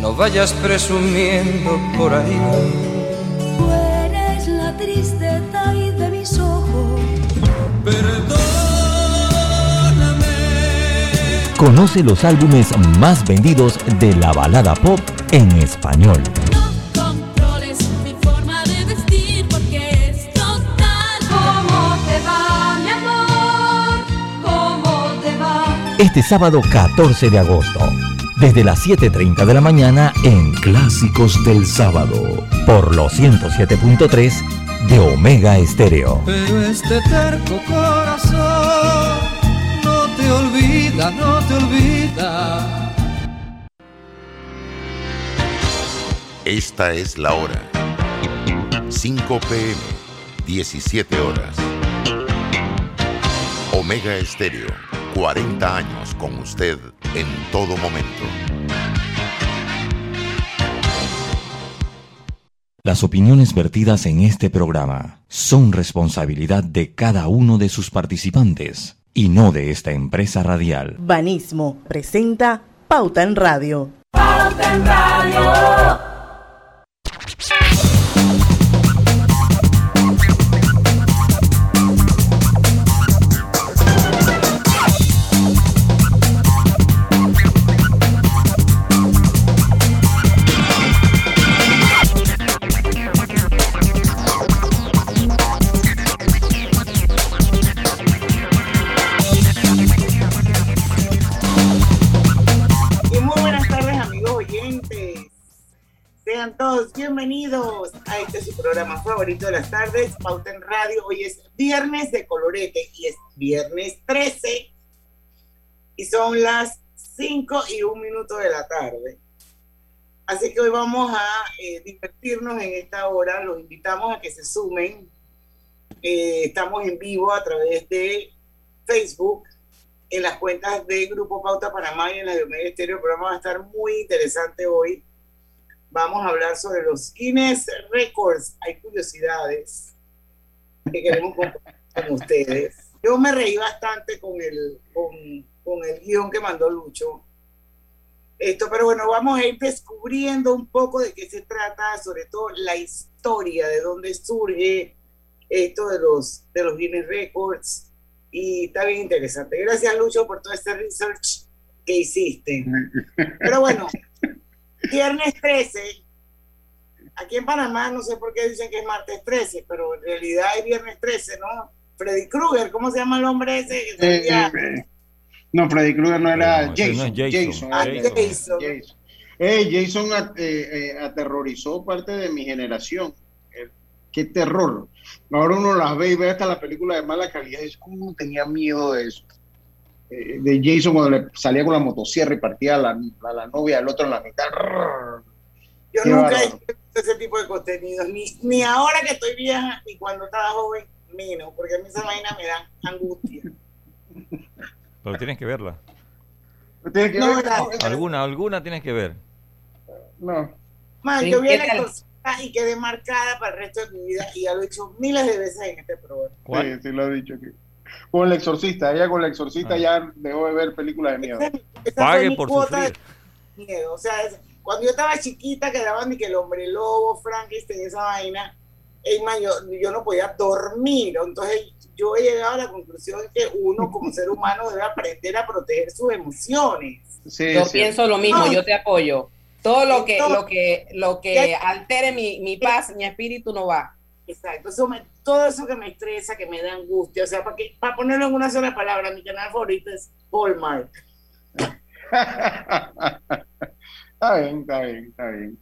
no vayas presumiendo por ahí. Tú eres la tristeza y de mis ojos. Perdóname. Conoce los álbumes más vendidos de la balada pop en español. No controles mi forma de vestir porque es total. ¿Cómo te va, mi amor? ¿Cómo te va? Este sábado 14 de agosto, desde las 7.30 de la mañana en Clásicos del Sábado, por los 107.3 de Omega Estéreo. Pero este terco corazón no te olvida, no te olvida. Esta es la hora. 5 pm, 17 horas. Omega Estéreo, 40 años con usted en todo momento. Las opiniones vertidas en este programa son responsabilidad de cada uno de sus participantes y no de esta empresa radial. Banismo presenta Pauta en Radio. Pauta en Radio. Todos bienvenidos a este su programa favorito de las tardes, Pauta en Radio. Hoy es viernes de colorete y es viernes 13 y son las 5 y un minuto de la tarde. Así que hoy vamos a eh, divertirnos en esta hora. Los invitamos a que se sumen. Eh, estamos en vivo a través de Facebook, en las cuentas de Grupo Pauta Panamá y en la de Omega Estéreo. El programa va a estar muy interesante hoy. Vamos a hablar sobre los Guinness Records. Hay curiosidades que queremos compartir con ustedes. Yo me reí bastante con el, con, con el guion que mandó Lucho. Esto, pero bueno, vamos a ir descubriendo un poco de qué se trata, sobre todo la historia, de dónde surge esto de los, de los Guinness Records y está bien interesante. Gracias, Lucho, por todo este research que hiciste. Pero bueno, viernes 13. Aquí en Panamá no sé por qué dicen que es martes 13, pero en realidad es viernes 13, ¿no? Freddy Krueger, ¿cómo se llama el hombre ese? que Eh, eh, no, Freddy Krueger no era No, Jason. es Jason. Jason. Ah, Jason. Jason. Eh, Jason at- eh, eh, aterrorizó parte de mi generación. Qué terror. Ahora uno las ve y ve hasta la película de mala calidad. Es como uno tenía miedo de eso. Eh, de Jason cuando le salía con la motosierra y partía a la, a la novia del otro en la mitad. Yo Qué nunca he visto ese tipo de contenidos, ni, ni ahora que estoy vieja, ni cuando estaba joven, menos, porque a mí esa vaina me da angustia. Pero tienes que verla. Tienes que No, ver- gracias. Alguna, alguna tienes que ver. No. Man, yo vi ¿qué la exorcista y quedé marcada para el resto de mi vida y ya lo he hecho miles de veces en este programa. ¿Cuál? Sí, sí lo he dicho aquí. Con el exorcista, ella con el exorcista Ah. ya dejó de ver películas de miedo. Esa, esa fue Pague por sufrir. de miedo. O sea, es- cuando yo estaba chiquita que daban ni que el hombre lobo, Frankenstein, esa vaina, ey, man, yo, yo no podía dormir. Entonces yo he llegado a la conclusión que uno como ser humano debe aprender a proteger sus emociones. Sí, Yo sí. pienso lo mismo, No. yo te apoyo. Todo lo que, Entonces- lo que, lo que altere mi, mi paz, mi espíritu no va. Exacto, eso me- todo eso que me estresa, que me da angustia, o sea, para, que, para ponerlo en una sola palabra, mi canal favorito es Hallmark. está bien, está bien, está bien.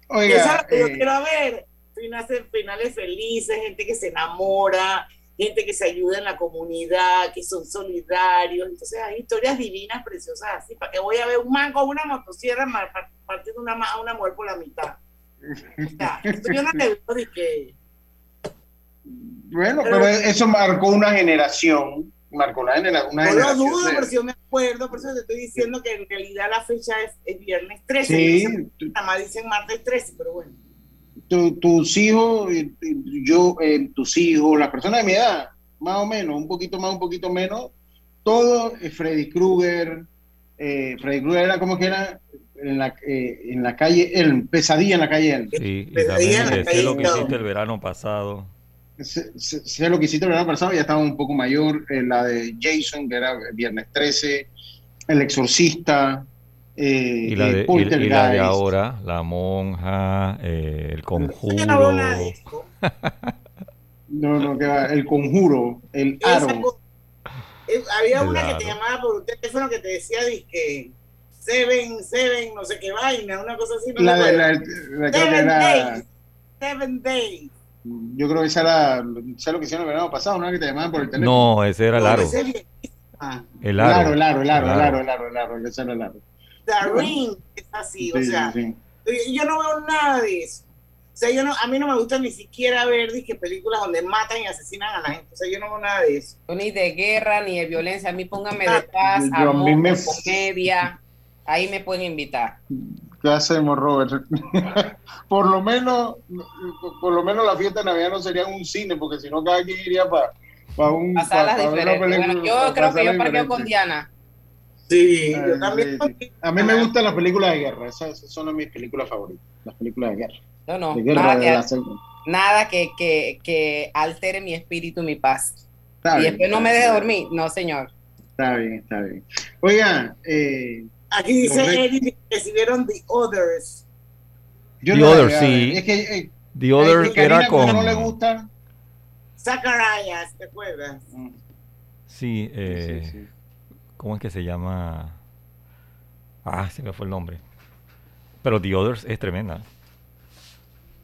Es Oiga, lo que yo quiero ver. Finales, finales felices, gente que se enamora, gente que se ayuda en la comunidad, que son solidarios. Entonces hay historias divinas, preciosas así. ¿Para que voy a ver un man con una motosierra partiendo una, una mujer por la mitad? O sea, esto yo no te digo de que... bueno, pero- pero eso marcó una generación, marcó una, genera- una No lo generación. dudo, de- pero si yo me acuerdo, por eso te estoy diciendo que en realidad la fecha es, es viernes 13. Sí, nada más dicen martes 13, pero bueno. tu- tus hijos, eh, yo, eh, tus hijos, las personas de mi edad, más o menos, un poquito más, un poquito menos, todo, eh, Freddy Krueger, eh, Freddy Krueger era como que era en la, eh, en la calle Elm, Pesadilla en la calle Elm. Sí, y Pesadilla en también lo que calle hiciste el verano pasado. Sé, sé- sé lo que hiciste el verano pasado, ya estaba un poco mayor. eh, la de Jason, que era Viernes 13, El Exorcista, eh, Y la eh, de, y- y, la de ahora, La Monja, eh, El Conjuro. No, no, que va, El Conjuro, El Aro. eh, había una que Claro. te llamaba por un teléfono que te decía que Seven, Seven, no sé qué vaina, una cosa así. No La de la, la- que Seven Days. Seven Days. Yo creo que esa era, ¿sabes lo que hicieron el verano pasado? ¿No? Que te llamaban por el teléfono. No, ese era el aro. viejísima. El El aro. el aro, el aro, el aro, el aro, el aro, ese era el aro. The Ring es así, o sea, sí, sí. yo no veo nada de eso. O sea, yo no, a mí no me gusta ni siquiera ver dizque, películas donde matan y asesinan a la gente. O sea, yo no veo nada de eso. Ni de guerra, ni de violencia. A mí pónganme Ah, de paz, yo a mí amor, me- comedia. Ahí me pueden invitar. ¿Qué hacemos, Robert? por lo menos, por lo menos la fiesta de Navidad no sería un cine, porque si no cada quien iría para un A salas diferentes. Bueno, película- yo pa- creo que yo parqueo con. Diana. Sí, Ah, yo también. sí. A mí me gustan las películas de guerra, esas, esas son mis películas favoritas, las películas de guerra. No, no, De guerra nada, de que, nada que, que, que altere mi espíritu, mi paz. Está y bien, después no me deje dormir. No, señor. Está bien, está bien. Oiga, eh, Aquí dice. Eric que si vieron The Others. yo The no Others, sí. Es que eh, The Other es que era con. no le gusta. Zacharias, ¿te acuerdas? Sí, eh, Sí, sí, sí. ¿cómo es que se llama? Ah, se me fue el nombre. Pero The Others es tremenda.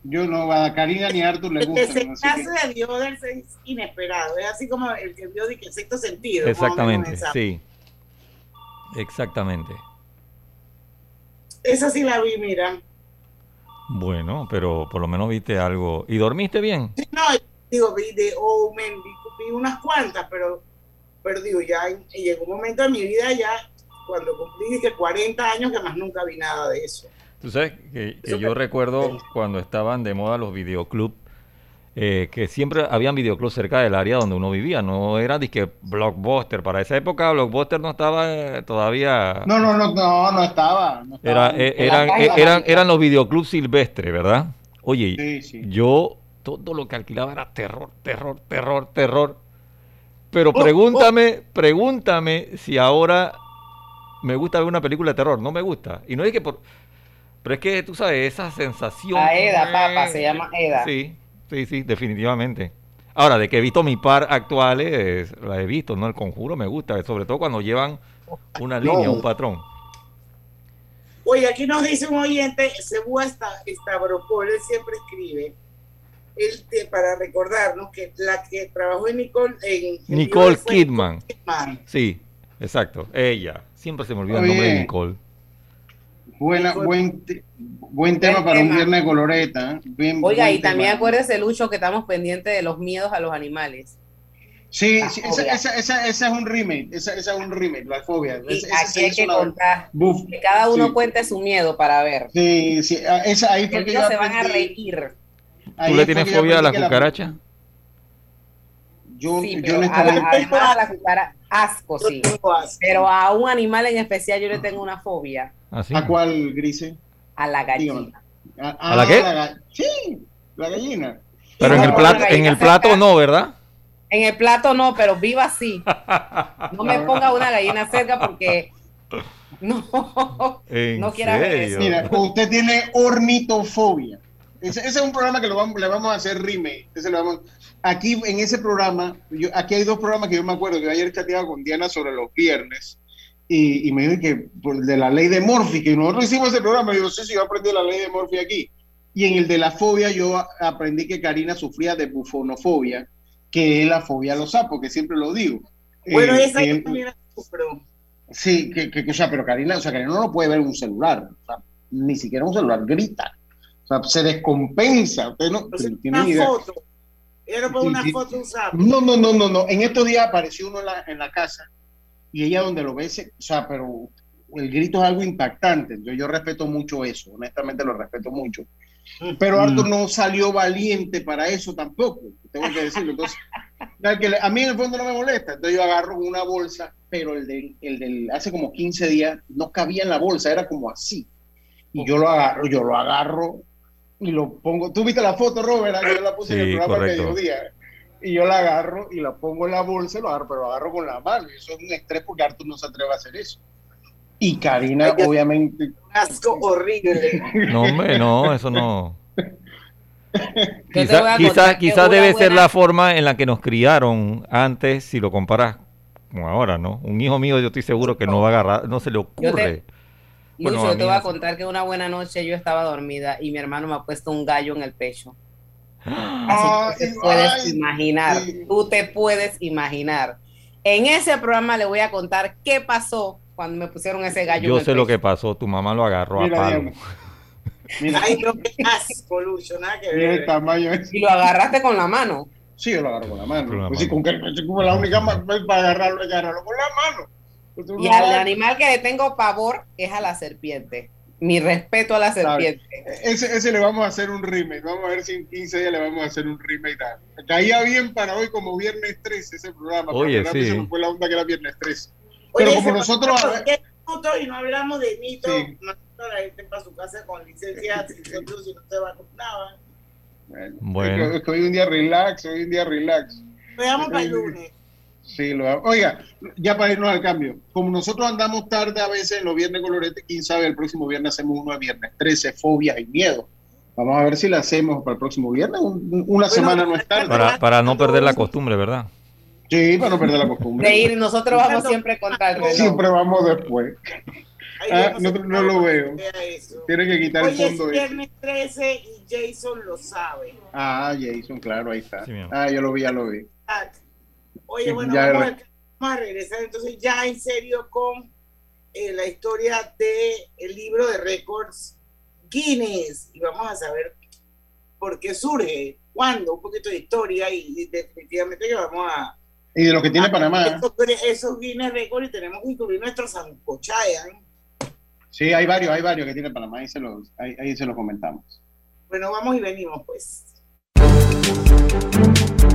Yo no, a Karina ni a Arthur le El desenlace así que- de The Others es inesperado. Es así como el que vio de que sexto sentido. Exactamente, sí. Exactamente. Esa sí la vi, mira. Bueno, pero por lo menos viste algo. ¿Y dormiste bien? Sí, No, digo, vi de Omen, vi, vi unas cuantas, pero, pero digo, ya en- llegó un momento de mi vida ya, cuando cumplí dije, 40 años, que más nunca vi nada de eso. Tú sabes que, que yo recuerdo cuando estaban de moda los videoclubs, eh, que siempre habían videoclubs cerca del área donde uno vivía, no era disque Blockbuster. Para esa época Blockbuster no estaba eh, todavía... No, no, no, no, no estaba. No Era, eh, eran, eh, eran, eran los videoclubs silvestres, ¿verdad? Oye, Sí, sí. yo todo lo que alquilaba era terror, terror, terror, terror. Pero Oh, pregúntame, pregúntame si ahora me gusta ver una película de terror. No me gusta. Y no es que por... Pero es que tú sabes, esa sensación... A Eda, papa, se llama Eda. Sí, sí, sí, definitivamente. Ahora, de que he visto mi par actuales, la he visto, ¿no? El conjuro me gusta, sobre todo cuando llevan una línea, un patrón. Oye, aquí nos dice un oyente, Esta- Stavropol, él siempre escribe, él, te- para recordarnos que la que trabajó en Nicole, en, en Nicole Kidman. Kidman. Sí, exacto, ella. Siempre se me olvida el nombre de. Nicole. Buena, buen, buen tema para un viernes de coloreta. Bien, Oiga, y también tema. acuérdese, Lucho, que estamos pendientes de los miedos a los animales. Sí, sí esa, esa, esa, esa es un remake. Esa, esa es un remake, la fobia. Y aquí hay que contar Buf. que cada uno Sí. cuente su miedo para ver. Sí, sí, ah, esa, ahí fue que Ellos yo se van a reír. ahí ¿Tú le tienes fobia a la cucaracha? Yo, Sí, yo pero a honestamente- la, además a la cucara, asco, Yo sí. asco. Pero a un animal en especial yo le tengo una fobia, ¿Así? ¿A cuál, Grise? a la gallina. ¿A, ¿A la qué? sí, la gallina. Pero en No, el no, plato, la en el plato cerca. no, ¿verdad? En el plato no, pero viva así. No me ponga una gallina cerca porque no, ¿En no quiera ver eso. Mira, usted tiene ornitofobia. Ese, ese es un programa que lo vamos, le vamos a hacer remake. Ese lo vamos- aquí en ese programa, yo, aquí hay dos programas que yo me acuerdo que yo ayer chateaba con Diana sobre los viernes y, y me dijo que por, de la ley de Morphy, que nosotros hicimos ese programa, yo sí, sí, yo aprendí la ley de Morphy aquí. Y en el de la fobia yo aprendí que Karina sufría de bufonofobia, que es la fobia a los sapos, que siempre lo digo. Bueno, Eh, esa yo también la sufro. Sí, que, que, que, o sea, pero Karina, o sea, Karina no lo puede ver en un celular, o sea, ni siquiera un celular, grita, o sea, se descompensa, usted no tiene una idea. foto. Era por una sí. foto un sapo. No, no, no, no, no, en estos días apareció uno en la, en la casa y ella donde lo ve, se- o sea, pero el grito es algo impactante, yo, yo respeto mucho eso, honestamente lo respeto mucho. Pero Arthur no salió valiente para eso tampoco, tengo que decirlo. Entonces, a mí en el fondo no me molesta. Entonces yo agarro una bolsa, pero el del, el del hace como 15 días no cabía en la bolsa, era como así. Y yo lo agarro, yo lo agarro y lo pongo. Tú viste la foto, Robert, yo la puse en el programa correcto. de mediodía. Y yo la agarro y la pongo en la bolsa, y lo agarro, pero lo agarro con la mano. Y eso es un estrés porque Arthur no se atreve a hacer eso. Y Karina, Ay, obviamente, Un asco horrible. No, hombre, no, eso no. Quizá- Quizás quizá una debe ser la forma en la que nos criaron antes, si lo comparas con ahora, ¿no? Un hijo mío, yo estoy seguro que no va a agarrar, no se le ocurre. Lucho, Bueno, a yo te voy a contar que una buena noche yo estaba dormida y mi hermano me ha puesto un gallo en el pecho. Ay, Así que te puedes ay, imaginar, sí. tú te puedes imaginar. En ese programa le voy a contar qué pasó cuando me pusieron ese gallo en Yo el sé lo que pasó, tu mamá lo agarró a Mira, palo. Diana. mira, Ay, no, qué asco, Lucho, nada que ver. Y lo agarraste con la mano. Sí, yo lo agarro con la mano. Con la Pues sí, con que es como la única para agarrarlo, agarrarlo con la mano. Y al animal que le tengo pavor es a la serpiente. Mi respeto a la serpiente. Ese, ese le vamos a hacer un remake. Vamos a ver si en 15 días le vamos a hacer un remake. tal. Caía bien para hoy como viernes 13 ese programa. Oye, sí. Se me fue la onda que era viernes 13. Oye, Pero como nosotros- pasaron 10 minutos y no hablamos de mito, Sí. a la gente para su casa con licencia nosotros si no se vacunaban. Bueno, Bueno. Es, que, es que hoy un día relax, hoy un día relax. Veamos para el lunes. Sí, lo hago. Oiga, ya para irnos al cambio, como nosotros andamos tarde a veces en los viernes colorete, quién sabe, el próximo viernes hacemos uno de viernes 13, fobias y miedo. Vamos a ver si la hacemos para el próximo viernes. Un- una semana no es tarde. Para, para no perder la costumbre, ¿verdad? Sí, para no perder la costumbre. De ir, nosotros vamos siempre contra el reloj. Siempre vamos después. Ah, no, lo veo. Tiene que quitar Hoy el es fondo. ese. viernes 13 y Jason lo sabe. Ah, Jason, claro, ahí está. Sí, ah, yo lo vi, ya lo vi. Ah, Oye, Sí, bueno, vamos, a, vamos a regresar entonces ya en serio con eh, la historia del el libro de récords Guinness. Y vamos a saber por qué surge, cuándo, un poquito de historia y, y definitivamente que vamos a... Y de lo que tiene Panamá. Esos, esos Guinness récords y tenemos que incluir nuestros Sancochayan. Sí, hay varios, hay varios que tiene Panamá. Ahí se los, ahí, ahí se los comentamos. Bueno, vamos y venimos pues.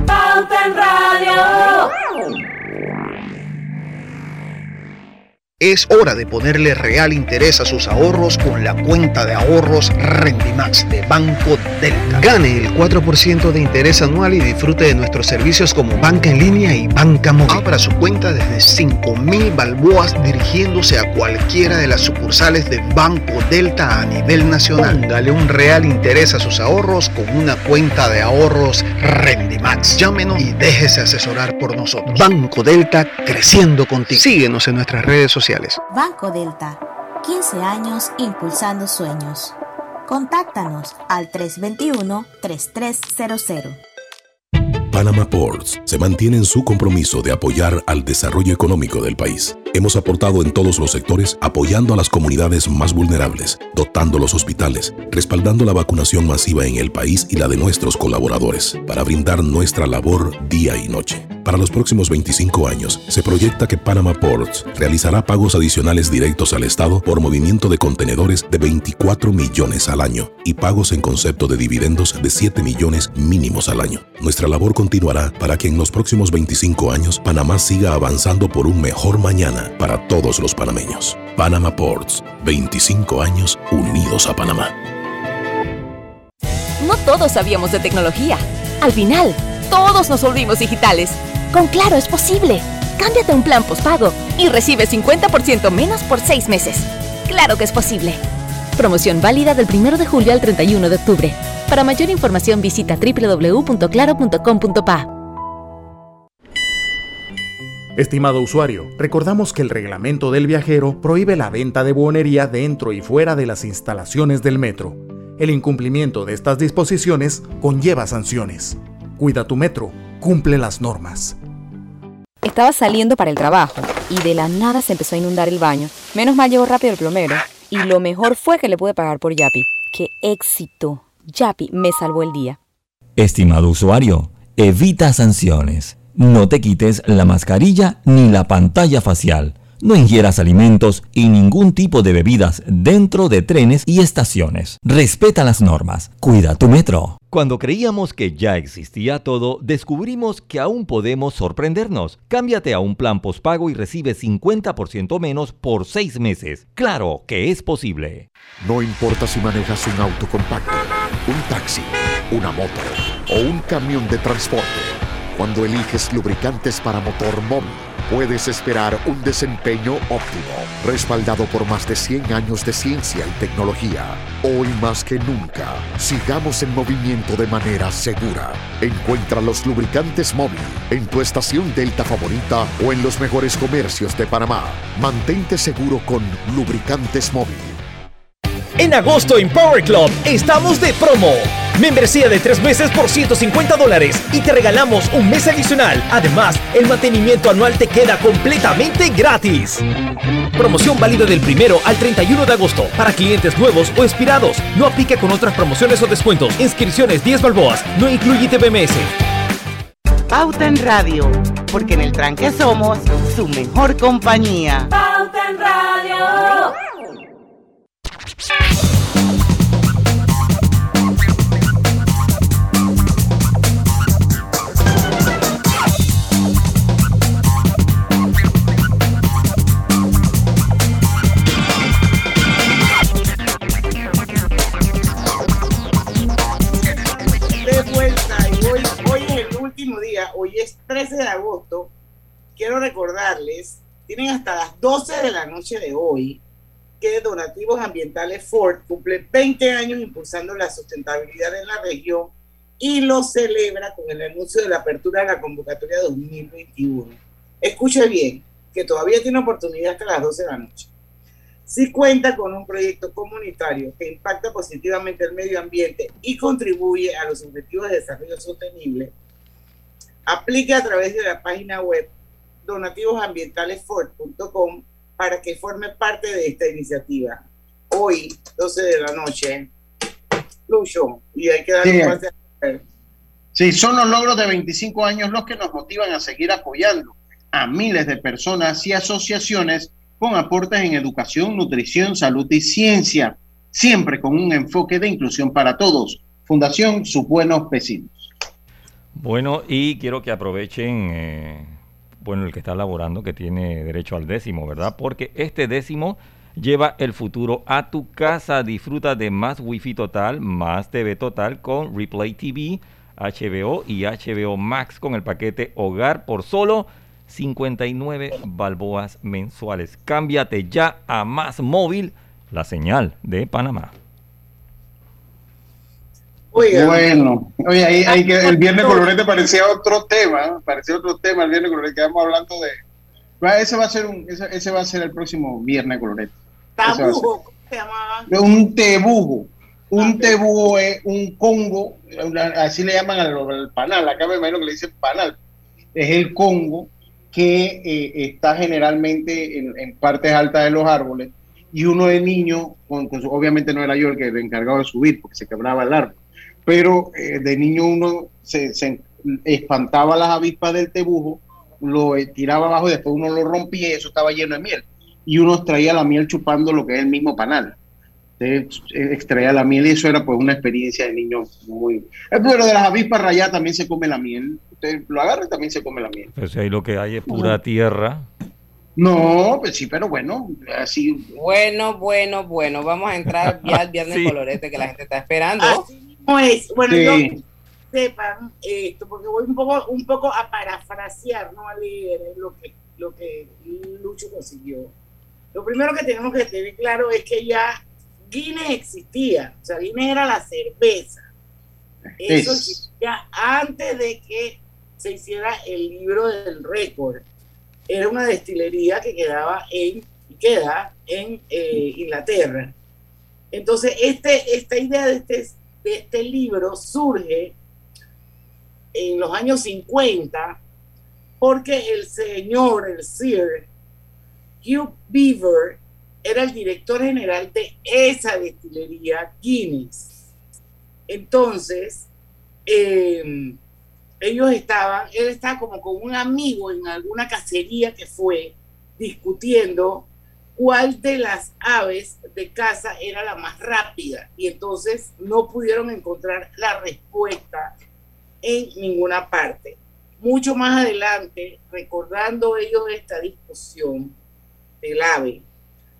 Pauta en Radio. Es hora de ponerle real interés a sus ahorros con la cuenta de ahorros Rendimax de Banco Delta. Gane el 4% de interés anual y disfrute de nuestros servicios como banca en línea y banca móvil. Abra su cuenta desde 5.000 balboas dirigiéndose a cualquiera de las sucursales de Banco Delta a nivel nacional. Póngale un real interés a sus ahorros con una cuenta de ahorros Rendimax. Llámenos y déjese asesorar por nosotros. Banco Delta creciendo contigo. Síguenos en nuestras redes sociales. Banco Delta, 15 años impulsando sueños. Contáctanos al 321-3300. Panama Ports se mantiene en su compromiso de apoyar al desarrollo económico del país. Hemos aportado en todos los sectores apoyando a las comunidades más vulnerables, dotando los hospitales, respaldando la vacunación masiva en el país y la de nuestros colaboradores, para brindar nuestra labor día y noche. Para los próximos 25 años, se proyecta que Panama Ports realizará pagos adicionales directos al Estado por movimiento de contenedores de 24 millones al año y pagos en concepto de dividendos de 7 millones mínimos al año. Nuestra labor continuará para que en los próximos 25 años Panamá siga avanzando por un mejor mañana para todos los panameños. Panama Ports, 25 años unidos a Panamá. No todos sabíamos de tecnología. Al final, todos nos volvimos digitales. Con Claro es posible. Cámbiate un plan postpago y recibe 50% menos por seis meses. Claro que es posible. Promoción válida del 1 de julio al 31 de octubre. Para mayor información visita www.claro.com.pa. Estimado usuario, recordamos que el reglamento del viajero prohíbe la venta de buonería dentro y fuera de las instalaciones del metro. El incumplimiento de estas disposiciones conlleva sanciones. Cuida tu metro, cumple las normas. Estaba saliendo para el trabajo y de la nada se empezó a inundar el baño. Menos mal llegó rápido el plomero. Y lo mejor fue que le pude pagar por Yapi. ¡Qué éxito! Yapi me salvó el día. Estimado usuario, evita sanciones. No te quites la mascarilla ni la pantalla facial. No ingieras alimentos y ningún tipo de bebidas dentro de trenes y estaciones. Respeta las normas. Cuida tu metro. Cuando creíamos que ya existía todo, descubrimos que aún podemos sorprendernos. Cámbiate a un plan postpago y recibe 50% menos por seis meses. Claro que es posible. No importa si manejas un auto compacto, un taxi, una moto o un camión de transporte. Cuando eliges lubricantes para motor móvil, puedes esperar un desempeño óptimo, respaldado por más de 100 años de ciencia y tecnología. Hoy más que nunca, sigamos en movimiento de manera segura. Encuentra los lubricantes móvil en tu estación Delta favorita o en los mejores comercios de Panamá. Mantente seguro con lubricantes móvil. En agosto en Power Club estamos de promo. Membresía de tres meses por 150 dólares y te regalamos un mes adicional. Además, el mantenimiento anual te queda completamente gratis. Promoción válida del primero al 31 de agosto para clientes nuevos o expirados. No aplica con otras promociones o descuentos. Inscripciones 10 balboas. No incluye TBMS. Pauta en Radio, porque en el tranque somos su mejor compañía. Pauta en Radio. 13 de agosto. Quiero recordarles, tienen hasta las 12 de la noche de hoy que Donativos Ambientales Ford cumple 20 años impulsando la sustentabilidad en la región y lo celebra con el anuncio de la apertura de la convocatoria 2021. Escuche bien, que todavía tiene oportunidad hasta las 12 de la noche. Si cuenta con un proyecto comunitario que impacta positivamente el medio ambiente y contribuye a los objetivos de desarrollo sostenible, aplique a través de la página web donativosambientalesford.com para que forme parte de esta iniciativa. Hoy, 12 de la noche, Lucho, y hay que darle Sí. un pase a- Sí, son los logros de 25 años los que nos motivan a seguir apoyando a miles de personas y asociaciones con aportes en educación, nutrición, salud y ciencia, siempre con un enfoque de inclusión para todos. Fundación Sus Buenos Vecinos. Bueno, y quiero que aprovechen, eh, bueno, el que está laborando, que tiene derecho al décimo, ¿verdad? Porque este décimo lleva el futuro a tu casa. Disfruta de más Wi-Fi total, más TV total con Replay TV, HBO y HBO Max con el paquete Hogar por solo 59 balboas mensuales. Cámbiate ya a Más Móvil, la señal de Panamá. Oiga. Bueno, oye, ahí, ahí que el viernes colorete parecía otro tema, ¿no? parecía otro tema el viernes colorete, quedamos hablando de... Va, Ese va a ser un, ese, ese va a ser el próximo viernes colorete. Un tebujo. Un tebujo es un congo, así le llaman al, al panal, acá me imagino que le dicen panal. Es el congo que eh, está generalmente en, en partes altas de los árboles y uno de niño, con- con su- obviamente no era yo el que el encargado de subir porque se quebraba el árbol, pero eh, de niño uno se, se espantaba las avispas del tebujo, lo eh, tiraba abajo y después uno lo rompía y eso estaba lleno de miel. Y uno extraía la miel chupando lo que es el mismo panal. Entonces, eh, extraía la miel y eso era pues una experiencia de niño muy... Pero de las avispas rayadas también se come la miel. Usted lo agarra y también se come la miel. Pues ahí lo que hay es pura tierra. No, pues sí, pero bueno, así... Bueno, bueno, bueno, vamos a entrar ya al viernes Sí. colorete que la gente está esperando. No es, bueno, Sí. yo sepan esto, porque voy un poco, un poco a parafrasear, no a leer lo que, lo que Lucho consiguió. Lo primero que tenemos que tener claro es que ya Guinness existía, o sea, Guinness era la cerveza. Eso Es. existía antes de que se hiciera el libro del récord. Era una destilería que quedaba en, queda en eh, Inglaterra. Entonces, este, esta idea de este, este libro surge en los años 50 porque el señor, el Sir Hugh Beaver, era el director general de esa destilería Guinness. Entonces, eh, ellos estaban, él estaba como con un amigo en alguna cacería que fue discutiendo cuál de las aves de caza era la más rápida y entonces no pudieron encontrar la respuesta en ninguna parte. Mucho más adelante, recordando ellos esta discusión del ave,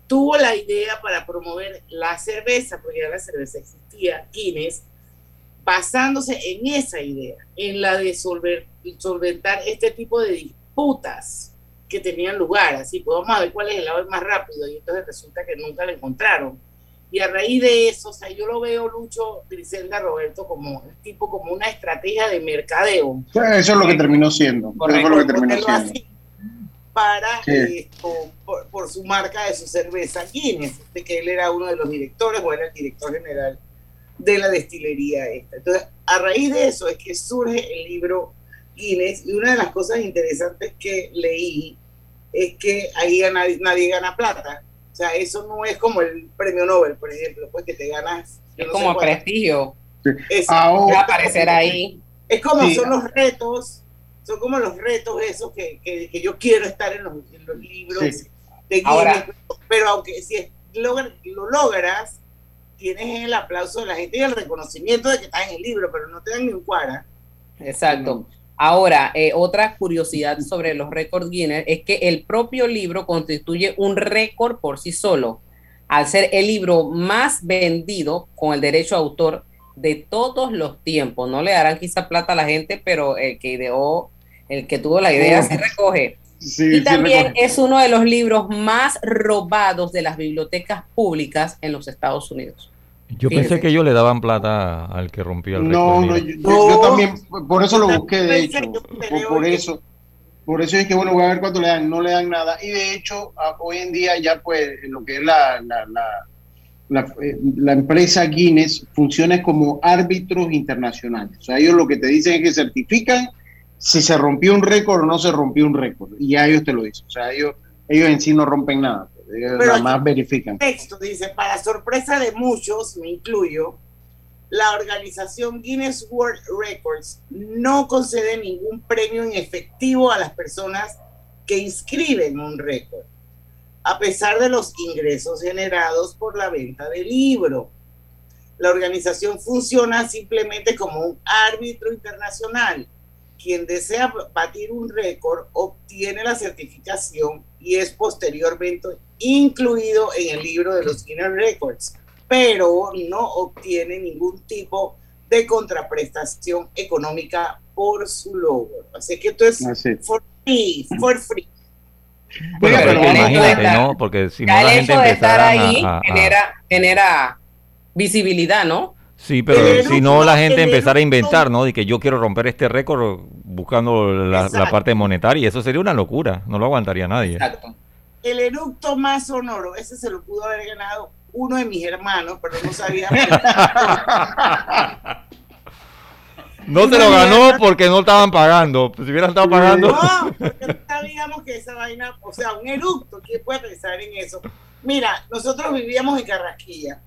tuvo la idea para promover la cerveza, porque ya la cerveza existía, Guinness, basándose en esa idea, en la de solventar este tipo de disputas que tenían lugar. Así, pues vamos a ver cuál es el ave más rápido, y entonces resulta que nunca la encontraron. Y a raíz de eso, o sea, yo lo veo, Lucho, Griselda Roberto, como el tipo, como una estrategia de mercadeo. Eso es lo que terminó siendo. eso es lo que terminó siendo. para por, su marca de su cerveza Guinness, de que él era uno de los directores o era el director general de la destilería esta. Entonces, a raíz de eso es que surge el libro Guinness y una de las cosas interesantes que leí es que ahí nadie gana plata o sea, eso no es como el premio Nobel, por ejemplo, pues que te ganas. Es como prestigio. Es, Ahora, aparecer ahí. Es como son los retos, son como los retos esos que, que, que yo quiero estar en los, en los libros de Ahora, pero aunque si lo, lo logras, tienes el aplauso de la gente y el reconocimiento de que estás en el libro, pero no te dan ni un cuara. Exacto. Ahora, eh, otra curiosidad sobre los récords Guinness es que el propio libro constituye un récord por sí solo, al ser el libro más vendido con el derecho a autor de todos los tiempos. No le darán quizá plata a la gente, pero el que ideó, el que tuvo la idea se recoge. y también es uno de los libros más robados de las bibliotecas públicas en los Estados Unidos. Yo pensé que ellos le daban plata al que rompía el récord. No, no, yo, también, por eso lo busqué, de hecho. Por, eso, por eso es que, bueno, voy a ver cuánto le dan. No le dan nada. Y de hecho, hoy en día ya, pues, lo que es la, la, la, eh, la, empresa Guinness funciona como árbitros internacionales. O sea, ellos lo que te dicen es que certifican si se rompió un récord o no se rompió un récord. Y ya ellos te lo dicen. O sea, ellos, ellos en sí no rompen nada. Pero más verifican. Texto dice, para sorpresa de muchos, me incluyo, la organización Guinness World Records no concede ningún premio en efectivo a las personas que inscriben un récord, a pesar de los ingresos generados por la venta del libro. La organización funciona simplemente como un árbitro internacional. Quien desea batir un récord obtiene la certificación y es posteriormente incluido en el libro de los Guinness Records, pero no obtiene ningún tipo de contraprestación económica por su logo. Así que esto es for free, for free. Bueno, pero, imagínate, ¿no? Porque si no la gente empezara ahí genera, genera visibilidad, ¿no? Sí, pero si no la gente empezara a inventar, ¿no? De que yo quiero romper este récord buscando la, la, parte monetaria, eso sería una locura, no lo aguantaría nadie. Exacto el eructo más sonoro, ese se lo pudo haber ganado uno de mis hermanos, pero no sabía. no se lo ganó porque no estaban pagando. Si hubieran estado pagando. No, porque sabíamos que esa vaina, o sea, un eructo, ¿quién puede pensar en eso? Mira, nosotros vivíamos en Carrasquilla,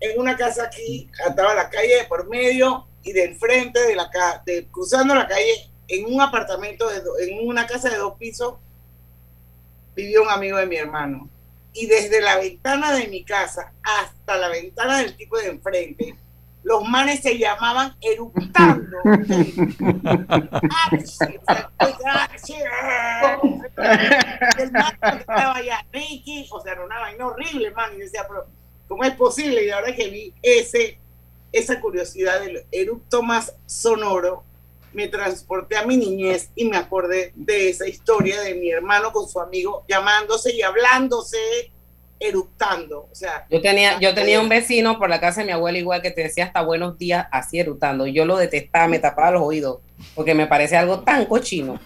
en una casa aquí, estaba la calle de por medio y del frente de la de, cruzando la calle, en un apartamento, de, en una casa de dos pisos, vivió un amigo de mi hermano. Y desde la ventana de mi casa hasta la ventana del tipo de enfrente, los manes se llamaban eructando. el man estaba allá, Ricky, o sea, era una vaina horrible, man. Y decía, pero, ¿cómo es posible? Y ahora que vi ese, esa curiosidad del eructo más sonoro, me transporté a mi niñez y me acordé de esa historia de mi hermano con su amigo llamándose y hablándose, eructando. O sea, yo tenía, yo tenía un vecino por la casa de mi abuela igual que te decía hasta buenos días así eructando. Yo lo detestaba, me tapaba los oídos porque me parece algo tan cochino.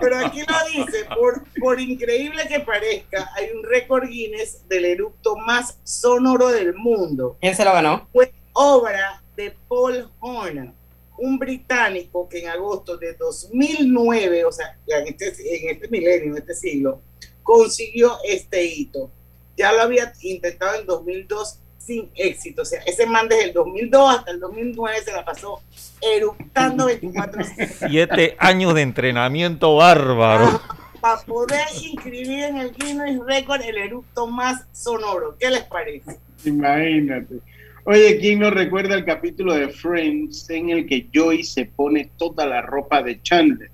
Pero aquí lo dice, por, por increíble que parezca, hay un récord Guinness del eructo más sonoro del mundo. ¿Quién se lo ganó? Fue obra de Paul Horner un británico que en agosto de 2009, o sea, en este, en este milenio, en este siglo, consiguió este hito. Ya lo había intentado en 2002 sin éxito. O sea, ese man desde el 2002 hasta el 2009 se la pasó eructando 24 Siete años de entrenamiento bárbaro. para poder inscribir en el Guinness Record el eructo más sonoro. ¿Qué les parece? Imagínate. Oye, ¿quién no recuerda el capítulo de Friends en el que Joey se pone toda la ropa de Chandler?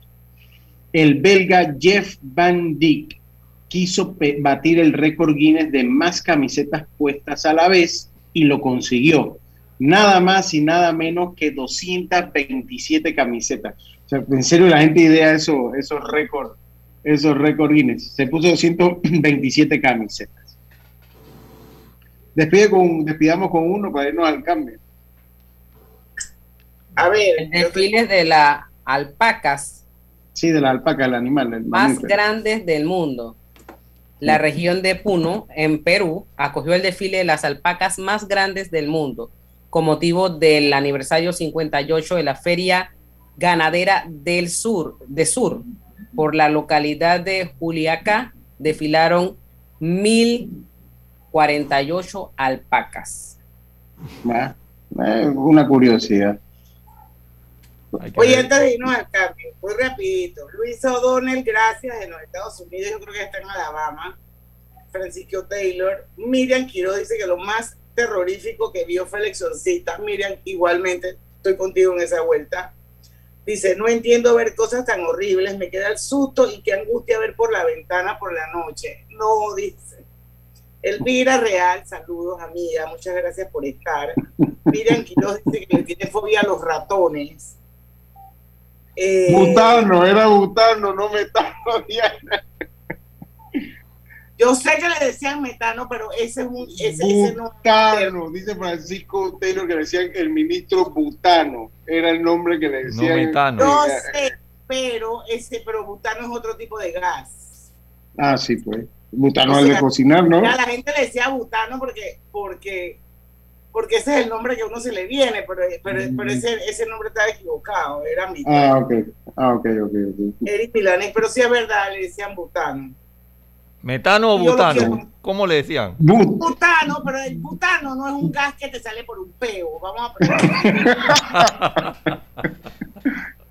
El belga Jeff Van Dyck quiso batir el récord Guinness de más camisetas puestas a la vez y lo consiguió. Nada más y nada menos que 227 camisetas. O sea, en serio la gente idea eso, esos récords, esos récords Guinness. Se puso 227 camisetas. Despide con, despidamos con uno para irnos al cambio. A ver. El desfile de las alpacas. Sí, de la alpaca, el animal. El más grandes del mundo. La región de Puno, en Perú, acogió el desfile de las alpacas más grandes del mundo, con motivo del aniversario 58 de la Feria Ganadera del Sur, de Sur. Por la localidad de Juliaca desfilaron 1048 alpacas. Eh, una curiosidad. Oye, antes de irnos al cambio, muy rapidito. Luis O'Donnell, gracias, en los Estados Unidos, yo creo que está en Alabama. Francisco Taylor. Miriam Quiroz dice que lo más terrorífico que vio fue el exorcista. Miriam, igualmente, estoy contigo en esa vuelta. Dice, no entiendo ver cosas tan horribles, me queda el susto y qué angustia ver por la ventana por la noche. No, dice. Elvira Real, saludos amiga, muchas gracias por estar. Miriam Quiroz dice que le tiene fobia a los ratones. Eh, butano, era butano, no metano, Diana. Yo sé que le decían metano, pero ese es un. Ese, butano, dice Francisco Taylor que le decían el ministro Butano. Era el nombre que le decían. No metano. No sé, pero, ese, pero butano es otro tipo de gas. Ah, sí, pues. Butano es de cocinar, ¿no? A la gente le decía butano porque, porque, porque ese es el nombre que a uno se le viene, pero, pero, pero ese, ese nombre estaba equivocado, era mi. Ah, ok, ah, ok, ok. okay. Eric Milanes, pero sí es verdad, le decían butano. ¿Metano o butano? ¿Cómo le decían? Butano, pero el butano no es un gas que te sale por un peo. Vamos a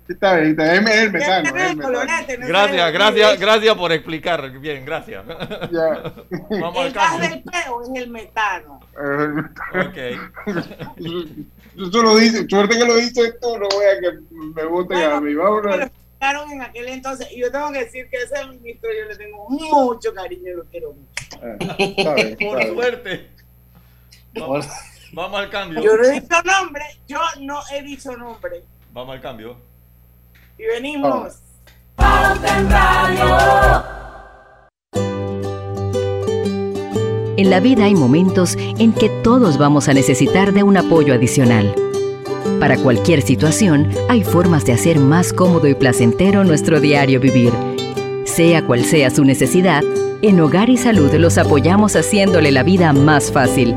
Está bien, está bien, es el metano. gracias, gracias, gracias por explicar. Bien, gracias. Ya. Vamos el gas del peo es el metano. ok. Tú lo dices, suerte que lo dices tú, no voy a que me voten a mí. Vámonos en aquel entonces. Y yo tengo que decir que ese ministro yo le tengo mucho cariño y lo quiero mucho. Eh, Por suerte. Vamos, vamos, al cambio. Yo no he dicho nombre, yo no he dicho nombre. Vamos al cambio. Y venimos. En la vida hay momentos en que todos vamos a necesitar de un apoyo adicional. Para cualquier situación, hay formas de hacer más cómodo y placentero nuestro diario vivir. Sea cual sea su necesidad, en Hogar y Salud los apoyamos haciéndole la vida más fácil,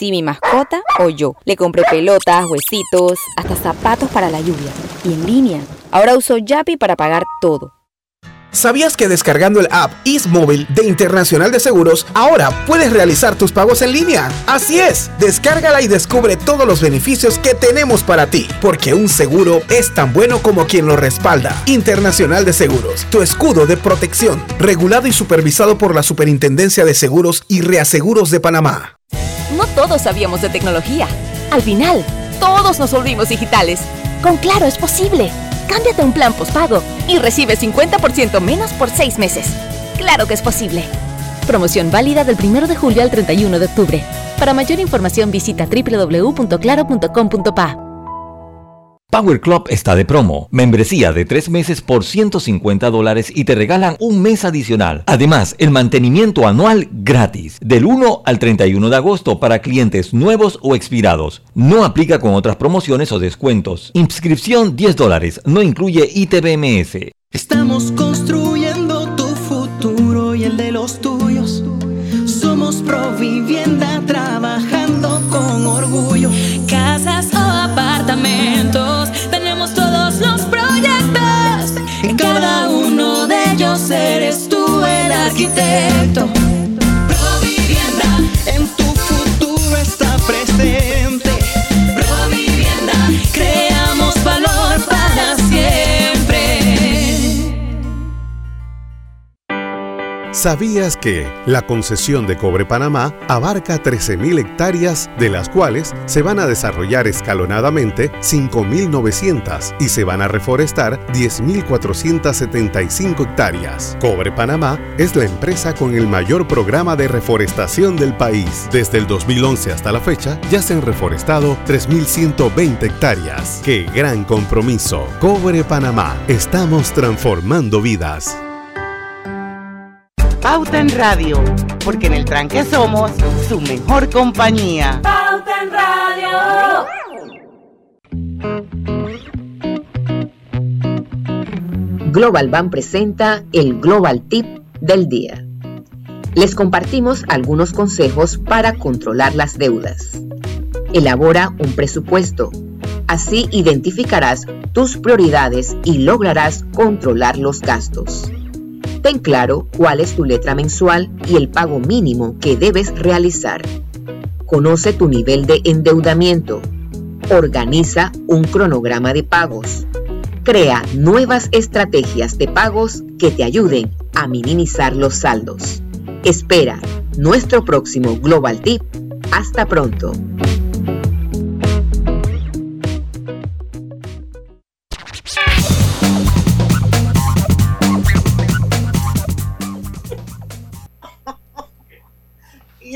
si mi mascota o yo. Le compré pelotas, huesitos, hasta zapatos para la lluvia. Y en línea. Ahora uso Yapi para pagar todo ¿Sabías que descargando el app Móvil de Internacional de Seguros, ahora puedes realizar tus pagos en línea? Así es, descárgala y descubre todos los beneficios que tenemos para ti, porque un seguro es tan bueno como quien lo respalda. Internacional de Seguros, tu escudo de protección, regulado y supervisado por la Superintendencia de Seguros y Reaseguros de Panamá. No todos sabíamos de tecnología. Al final, todos nos volvimos digitales. Con Claro es posible. Cámbiate un plan postpago y recibe 50% menos por 6 meses. ¡Claro que es posible! Promoción válida del 1 de julio al 31 de octubre. Para mayor información visita www.claro.com.pa. Power Club está de promo. Membresía de 3 meses por 150 dólares y te regalan un mes adicional. Además, el mantenimiento anual gratis. Del 1 al 31 de agosto para clientes nuevos o expirados. No aplica con otras promociones o descuentos. Inscripción 10 dólares. No incluye ITBMS. Estamos construyendo tu futuro y el de los tuyos arquitecto. ¿Sabías que la concesión de Cobre Panamá abarca 13.000 hectáreas, de las cuales se van a desarrollar escalonadamente 5.900 y se van a reforestar 10.475 hectáreas? Cobre Panamá es la empresa con el mayor programa de reforestación del país. Desde el 2011 hasta la fecha ya se han reforestado 3.120 hectáreas. ¡Qué gran compromiso! Cobre Panamá, estamos transformando vidas. Pauta en Radio, porque en el tranque somos su mejor compañía. Pauta en Radio. Global Bank presenta el Global Tip del día. Les compartimos algunos consejos para controlar las deudas. Elabora un presupuesto. Así identificarás tus prioridades y lograrás controlar los gastos. Ten claro cuál es tu letra mensual y el pago mínimo que debes realizar. Conoce tu nivel de endeudamiento. Organiza un cronograma de pagos. Crea nuevas estrategias de pagos que te ayuden a minimizar los saldos. Espera nuestro próximo Global Tip. Hasta pronto.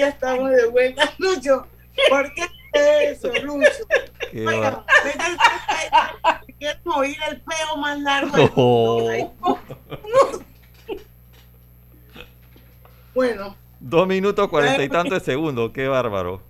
Ya estamos de vuelta, Lucho. ¿Por qué eso, Lucho? Qué Oiga, quiero oír el peo más largo. Ay, Bueno, Dos minutos cuarenta y tantos segundos, qué bárbaro.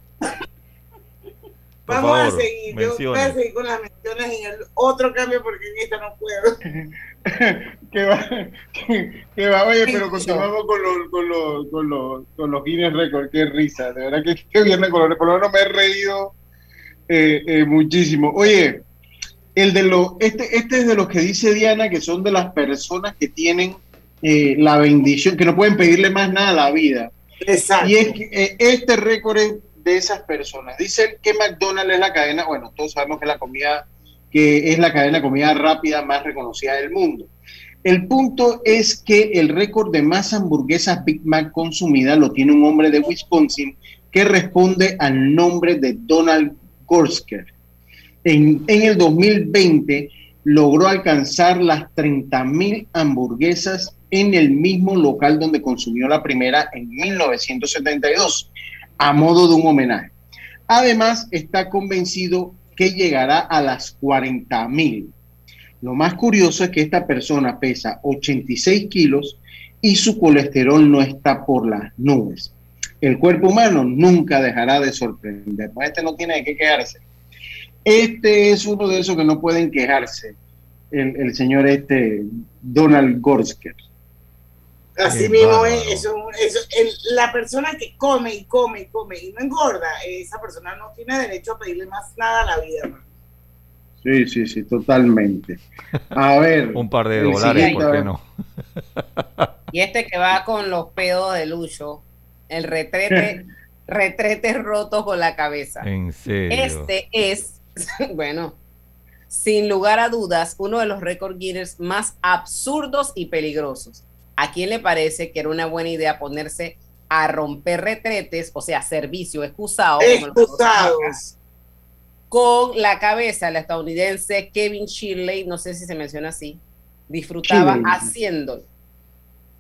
Por vamos a seguir. Yo voy a menciones. seguir con las menciones en el otro cambio porque en esta no puedo. que va, que, que va, oye, pero continuamos con los, con los, con los, con los Guinness Record, qué risa, de verdad que qué viernes colores, por lo menos me he reído eh, eh, muchísimo. Oye, el de los, este, este es de los que dice Diana, que son de las personas que tienen eh, la bendición, que no pueden pedirle más nada a la vida. Exacto. Y es que eh, este récord es de esas personas. Dicen que McDonald's es la cadena, bueno, todos sabemos que la comida, es la cadena de comida rápida más reconocida del mundo. El punto es que el récord de más hamburguesas Big Mac consumidas lo tiene un hombre de Wisconsin que responde al nombre de Donald Gorsker. En, en el 2020 logró alcanzar las 30 mil hamburguesas en el mismo local donde consumió la primera en 1972, a modo de un homenaje. Además, está convencido que llegará a las 40 mil. Lo más curioso es que esta persona pesa 86 kilos y su colesterol no está por las nubes. El cuerpo humano nunca dejará de sorprender. Este no tiene de qué quejarse. Este es uno de esos que no pueden quejarse, el, el señor este Donald Gorsker. Así mismo es, eso, eso, el- la persona que come y come y come y no engorda, esa persona no tiene derecho a pedirle más nada a la vida. hermano. Sí, sí, sí, totalmente. A ver. Un par de dólares, ¿por qué no? Y este que va con los pedos de Lucho, el retrete, retrete roto con la cabeza. En serio. Este es, bueno, sin lugar a dudas, uno de los récord Guinness más absurdos y peligrosos. ¿A quién le parece que era una buena idea ponerse a romper retretes, o sea, servicio excusado, Excusados. con la cabeza el estadounidense Kevin Shirley, no sé si se menciona así, disfrutaba Shirley. haciéndolo.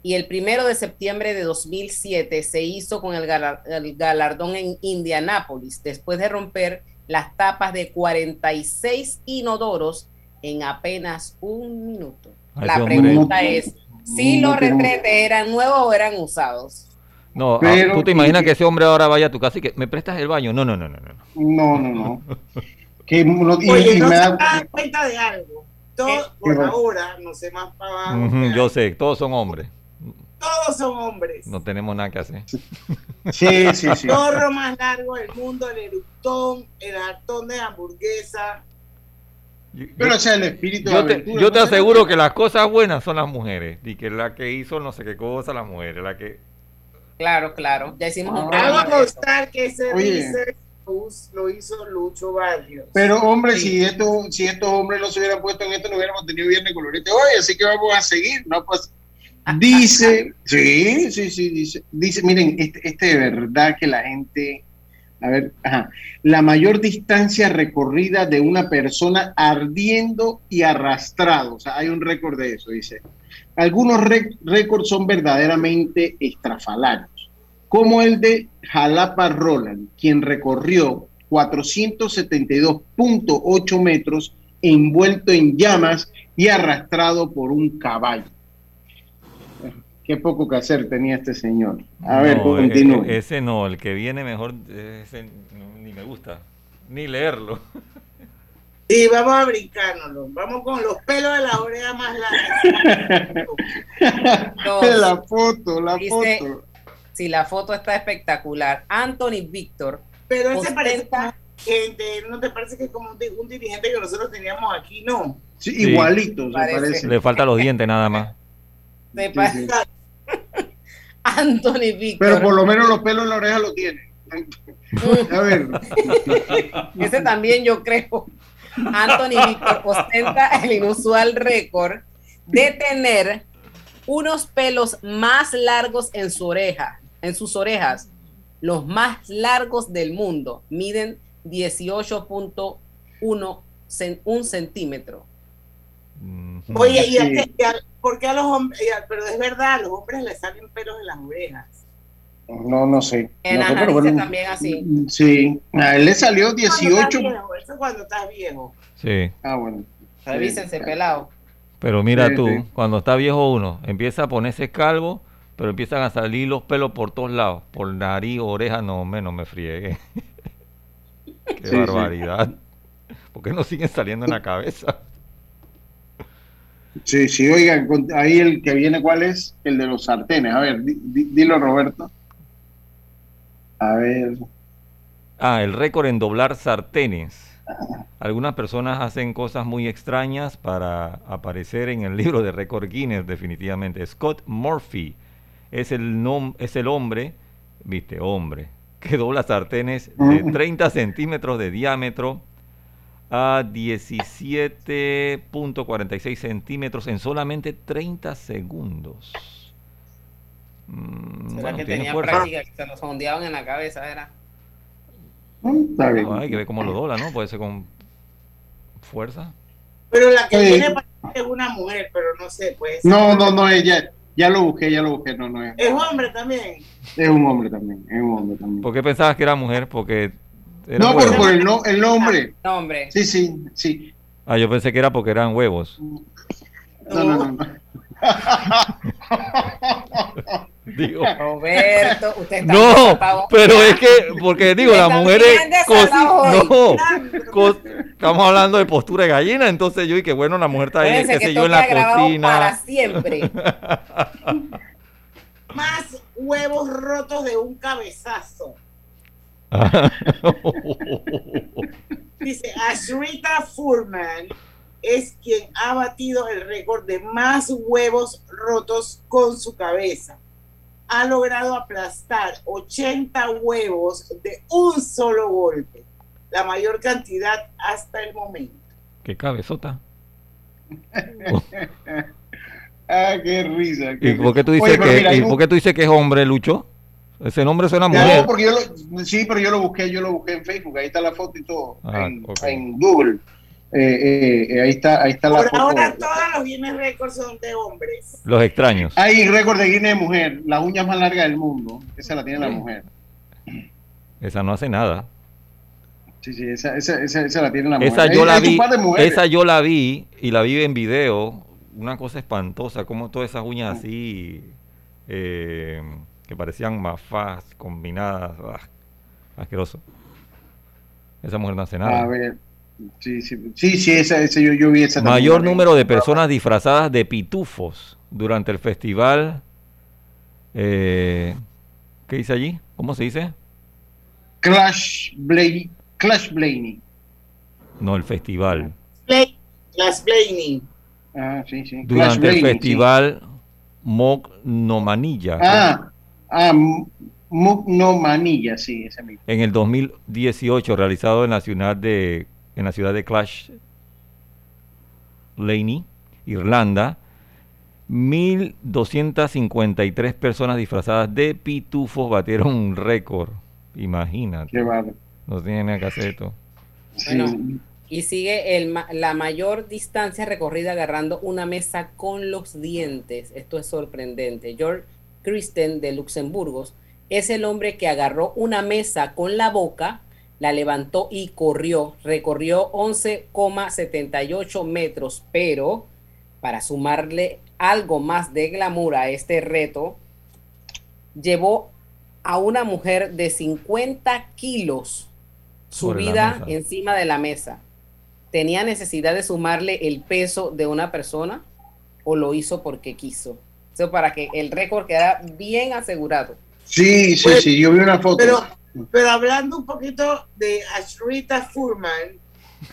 Y el primero de septiembre de 2007 se hizo con el, gala- el galardón en Indianápolis, después de romper las tapas de 46 inodoros en apenas un minuto. Ay, La hombre- pregunta es, si No los tenemos- retretes eran nuevos o eran usados. No, ah, Pero- ¿tú te imaginas que ese hombre ahora vaya a tu casa y que me prestas el baño? No, no, no, no. no. No, no, no. Que no- y- Oye, y no me se da- dan cuenta de algo. Todo, por bueno. ahora, no sé más para abajo, yo sé, todos son hombres. todos son hombres. No tenemos nada que hacer. Sí, sí, sí. Zorro más largo del mundo, el eructón, el hartón de hamburguesa. Pero o sea, el espíritu de Yo te, aventura, yo ¿no? te aseguro que las cosas buenas son las mujeres. Y que la que hizo no sé qué cosa, las mujeres. La que... Claro, claro. Ya hicimos un programa de eso. constar que ese Oye. research lo- hizo Lucho Barrios. Pero hombre, si estos, si estos hombres no se hubieran puesto en esto, no hubiéramos tenido viernes colorete hoy, así que vamos a seguir, ¿no? Pues dice, sí, sí, sí, dice, dice, miren, este, este de verdad que la gente, a ver, ajá, la mayor distancia recorrida de una persona ardiendo y arrastrado, o sea, hay un récord de eso, dice. Algunos récords son verdaderamente estrafalarios como el de Jalapa Roland, quien recorrió 472.8 metros envuelto en llamas y arrastrado por un caballo. Qué poco que hacer tenía este señor. A ver, No, continúe. ese no, el que viene mejor, ese no, ni me gusta. Ni leerlo. Sí, vamos a brincárnoslo. Vamos con los pelos de la oreja más largas. Dos. la foto, la Dice- foto. Sí, la foto está espectacular. Anthony Víctor. Pero ese ostenta- parece gente, ¿no te parece que es como un, di- un dirigente que nosotros teníamos aquí? No. Sí, Sí. igualito, se Parece. parece. Le faltan los dientes nada más. Sí, sí. Anthony Víctor. Pero por lo menos los pelos en la oreja lo tiene. A ver, Ese también yo creo. Anthony Víctor ostenta el inusual récord de tener unos pelos más largos en su oreja, en sus orejas, los más largos del mundo. Miden 18.1 cen- un centímetro. Oye, y a, Y a- ¿por qué a los hombres? a- pero es verdad, a los hombres les salen pelos en las orejas. no, no sé. En No las sé, pero narices bueno. también así. Sí, a él le salió Cuando 18. estás viejo, Eso cuando estás viejo. Sí. Ah, bueno. Revísense, pelado. Pero mira Sí, tú, sí. cuando está viejo uno, empieza a ponerse calvo, pero empiezan a salir los pelos por todos lados. Por nariz, oreja, no, menos me friegue. Qué Sí, sí. barbaridad. ¿Por qué no siguen saliendo en la cabeza? Sí, sí, oigan, ahí el que viene, ¿cuál es? El de los sartenes. A ver, di- di- dilo, Roberto. A ver. Ah, el récord en doblar sartenes. Algunas personas hacen cosas muy extrañas para aparecer en el libro de récord Guinness, definitivamente. Scott Murphy es el, nom- es el hombre, viste, hombre, que dobla sartenes de Ujú. 30 centímetros de diámetro a 17.46 centímetros en solamente 30 segundos. Mm, ¿Será bueno, que tiene tenía fuerza. práctica que se los sondeaban en la cabeza? Era. Está bien. No, hay que ver cómo lo dobla, ¿no? Puede ser con fuerza. Pero la que Sí. viene parece es una mujer, pero no sé, pues. No, no, no, ella. Ya lo busqué, ya lo busqué. No, no es. Es hombre también. Es un hombre también. Es un hombre también. ¿Por qué pensabas que era mujer? Porque No, por, huevos. por el, no, el nombre. No, hombre. Sí, sí, sí. Ah, yo pensé que era porque eran huevos. No, no, no. no. Digo. Roberto, usted está No, pero es que, porque digo, las mujeres. No, estamos hablando de postura de gallina, entonces yo y que bueno, la mujer está ahí, qué que sé yo, en la grabado para cocina. siempre. Más huevos rotos de un cabezazo. Dice, Ashrita Furman es quien ha batido el récord de más huevos rotos con su cabeza. Ha logrado aplastar 80 huevos de un solo golpe, la mayor cantidad hasta el momento. Qué cabezota. Ah, qué risa. qué ¿Y por qué tú dices Oye, que, mira, y un- por qué tú dices que es hombre, Lucho? Ese nombre suena porque yo lo, sí, pero yo lo busqué, yo lo busqué en Facebook, ahí está la foto y todo, Ah, en, Google. Eh, eh, eh, ahí está, ahí está la Por foto. ahora todos los bienes récords son de hombres. Los extraños. Hay récord de Guinness de mujer, la uña más larga del mundo, esa la tiene la mujer. Esa no hace nada. Sí, sí, esa, esa, esa, esa la tiene la mujer. Esa yo Hay- la vi, esa yo la vi y la vi en video, una cosa espantosa, como todas esas uñas así eh, que parecían mafás combinadas, ah, asqueroso. Esa mujer no hace nada. A ver, sí, sí, sí, sí, esa, esa yo, yo vi esa Mayor número de personas disfrazadas de pitufos durante el festival. eh, ¿Qué dice allí? ¿Cómo se dice? Clash Blaney, Clash Blaney. No, el festival. Play Clash Blaney. Ah, sí, sí. durante Clash el Blaney, festival Mognomanilla sí. Ah, ah, Mugno Manilla, sí, ese mismo. en el 2018 realizado en la ciudad de en la ciudad de Clash Laney, Irlanda. 1.253 personas disfrazadas de pitufos batieron un récord. Imagínate. Qué bárbaro. No tienen nada que hacer esto. Bueno, y sigue el ma- la mayor distancia recorrida agarrando una mesa con los dientes. Esto es sorprendente. George Christen de Luxemburgo es el hombre que agarró una mesa con la boca, la levantó y corrió. Recorrió 11,78 metros, pero para sumarle algo más de glamour a este reto, llevó a una mujer de 50 kilos subida encima de la mesa. ¿Tenía necesidad de sumarle el peso de una persona o lo hizo porque quiso? Eso para que el récord quedara bien asegurado. Sí, sí, Pues, sí, yo vi una foto. Pero, pero hablando un poquito de Ashrita Furman,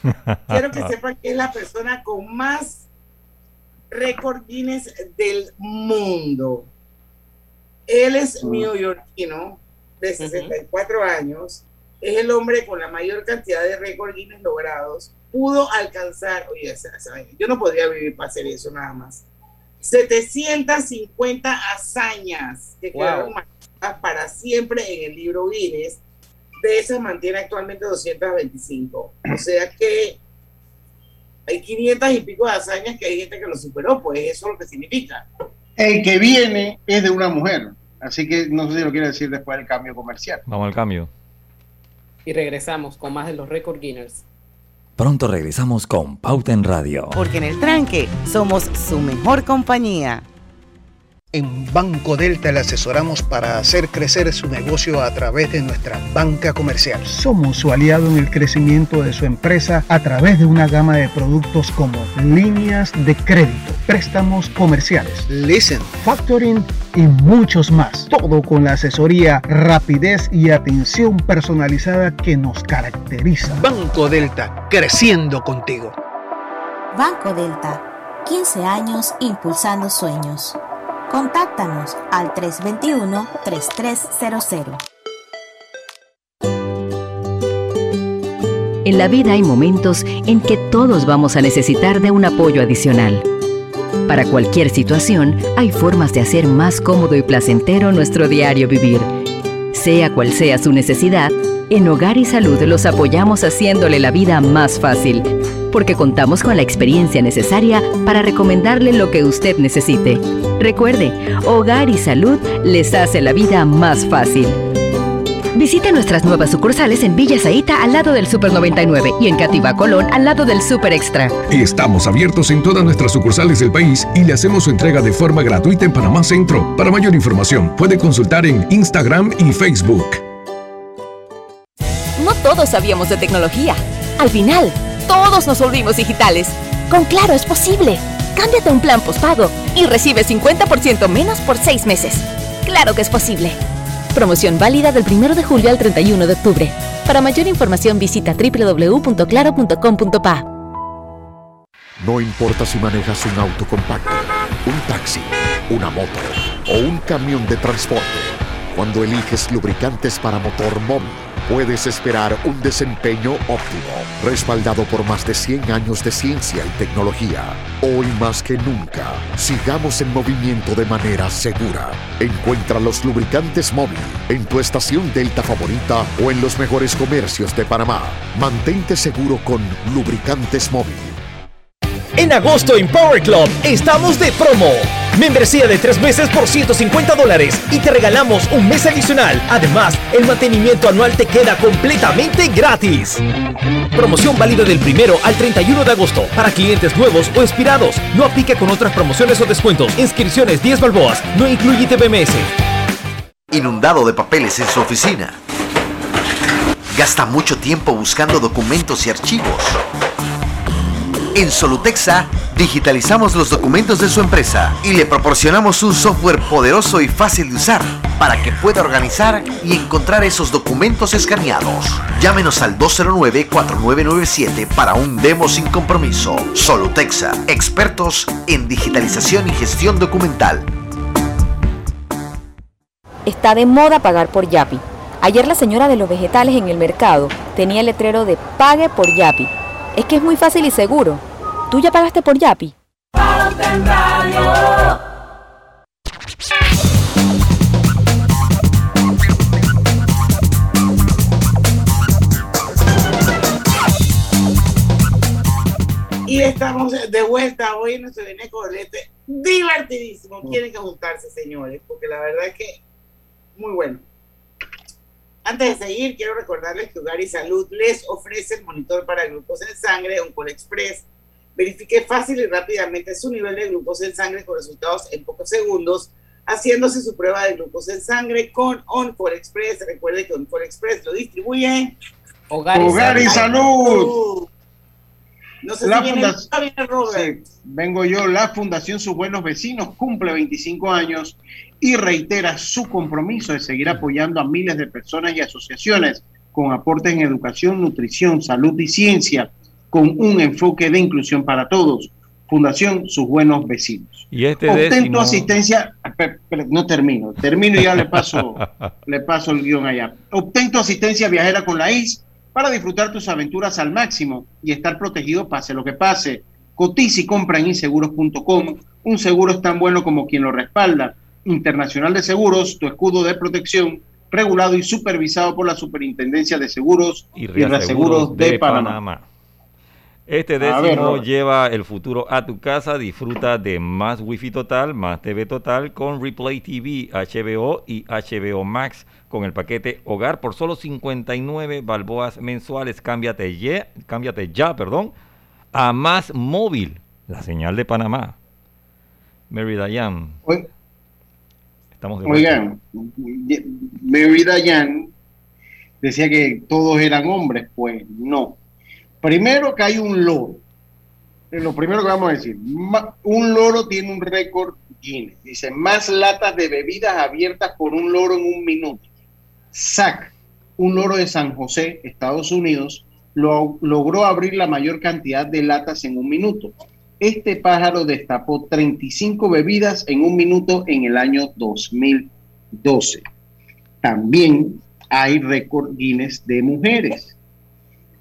quiero que sepan que es la persona con más récord Guinness del mundo. Él es neoyorquino de 64 años, es el hombre con la mayor cantidad de récord Guinness logrados. Pudo alcanzar, oye, yo no podría vivir para hacer eso nada más. 750 hazañas que Wow. quedaron marcadas para siempre en el libro Guinness. De esas mantiene actualmente 225. O sea que hay 500 y pico de hazañas que hay gente que lo superó, pues eso es lo que significa. El que viene es de una mujer. Así que no sé si lo quiere decir después del cambio comercial. Vamos al cambio. Y regresamos con más de los récord Guinness. Pronto regresamos con Pauta en Radio. Porque en el tranque somos su mejor compañía. En Banco Delta le asesoramos para hacer crecer su negocio a través de nuestra banca comercial. Somos su aliado en el crecimiento de su empresa a través de una gama de productos como líneas de crédito, préstamos comerciales, Listen. factoring y muchos más. Todo con la asesoría, rapidez y atención personalizada que nos caracteriza. Banco Delta, creciendo contigo. Banco Delta, 15 años impulsando sueños. Contáctanos al 321-3300. En la vida hay momentos en que todos vamos a necesitar de un apoyo adicional. Para cualquier situación, hay formas de hacer más cómodo y placentero nuestro diario vivir. Sea cual sea su necesidad, en Hogar y Salud los apoyamos haciéndole la vida más fácil, porque contamos con la experiencia necesaria para recomendarle lo que usted necesite. Recuerde, Hogar y Salud les hace la vida más fácil. Visite nuestras nuevas sucursales en Villa Zaita al lado del Super 99 y en Cativa Colón al lado del Super Extra. Estamos abiertos en todas nuestras sucursales del país y le hacemos su entrega de forma gratuita en Panamá Centro. Para mayor información, puede consultar en Instagram y Facebook. No todos sabíamos de tecnología. Al final, todos nos volvimos digitales. Con Claro es posible. Cámbiate a un plan postpago y recibe 50% menos por seis meses. Claro que es posible. Promoción válida del 1 de julio al 31 de octubre. Para mayor información visita www.claro.com.pa. No importa si manejas un auto compacto, un taxi, una moto o un camión de transporte. Cuando eliges lubricantes para motor móvil, puedes esperar un desempeño óptimo, respaldado por más de 100 años de ciencia y tecnología. Hoy más que nunca, sigamos en movimiento de manera segura. Encuentra los lubricantes móvil en tu estación Delta favorita o en los mejores comercios de Panamá. Mantente seguro con lubricantes móvil. En agosto en Power Club estamos de promo. Membresía de tres meses por 150 dólares y te regalamos un mes adicional. Además, el mantenimiento anual te queda completamente gratis. Promoción válida del primero al 31 de agosto para clientes nuevos o expirados. No aplica con otras promociones o descuentos. Inscripciones 10 balboas. No incluye TBMS. Inundado de papeles en su oficina. Gasta mucho tiempo buscando documentos y archivos. En Solutexa Digitalizamos los documentos de su empresa y le proporcionamos un software poderoso y fácil de usar para que pueda organizar y encontrar esos documentos escaneados. Llámenos al 209-4997 para un demo sin compromiso. Solutexa, expertos en digitalización y gestión documental. Está de moda pagar por Yapi. Ayer la señora de los vegetales en el mercado tenía el letrero de Pague por Yapi. Es que es muy fácil y seguro. ¿Tú ya pagaste por Yapi? Y estamos de vuelta hoy en nuestro viene colete divertidísimo. Tienen que juntarse, señores, porque la verdad es que muy bueno. Antes de seguir, quiero recordarles que Hogar y Salud les ofrece el monitor para glucosa en sangre, un Express. Verifique fácil y rápidamente su nivel de glucosa en sangre con resultados en pocos segundos, haciéndose su prueba de glucosa en sangre con OnCore Express. Recuerde que OnCore Express lo distribuye Hogar, Hogar y salud. No sé La si viene, fundación- viene Robert. Sí, vengo yo, la Fundación Sus Buenos Vecinos cumple 25 años y reitera su compromiso de seguir apoyando a miles de personas y asociaciones con aportes en educación, nutrición, salud y ciencia, con un enfoque de inclusión para todos. Fundación Sus Buenos Vecinos. Y este Obtén tu décimo... asistencia, no termino, termino y ya le paso, le paso el guion allá. Obtén tu asistencia viajera con la IS para disfrutar tus aventuras al máximo y estar protegido pase lo que pase. Cotiza y compra en inseguros.com. Un seguro es tan bueno como quien lo respalda. Internacional de Seguros, tu escudo de protección, regulado y supervisado por la Superintendencia de Seguros y y Reaseguros de, Panamá. Este ver, décimo lleva el futuro a tu casa. Disfruta de más Wi-Fi total, más TV total con Replay TV, HBO y HBO Max con el paquete Hogar por solo 59 balboas mensuales. Cámbiate ya, cámbiate ya, perdón, a Más Móvil, la señal de Panamá. Mary Dayan, estamos de. Oigan, Mary Dayan decía que todos eran hombres, pues no. Primero que hay un loro. Lo primero que vamos a decir. Un loro tiene un récord Guinness. Dice, más latas de bebidas abiertas por un loro en un minuto. SAC, un loro de San José, Estados Unidos, lo- logró abrir la mayor cantidad de latas en un minuto. Este pájaro destapó 35 bebidas en un minuto en el año 2012. También hay récord Guinness de mujeres,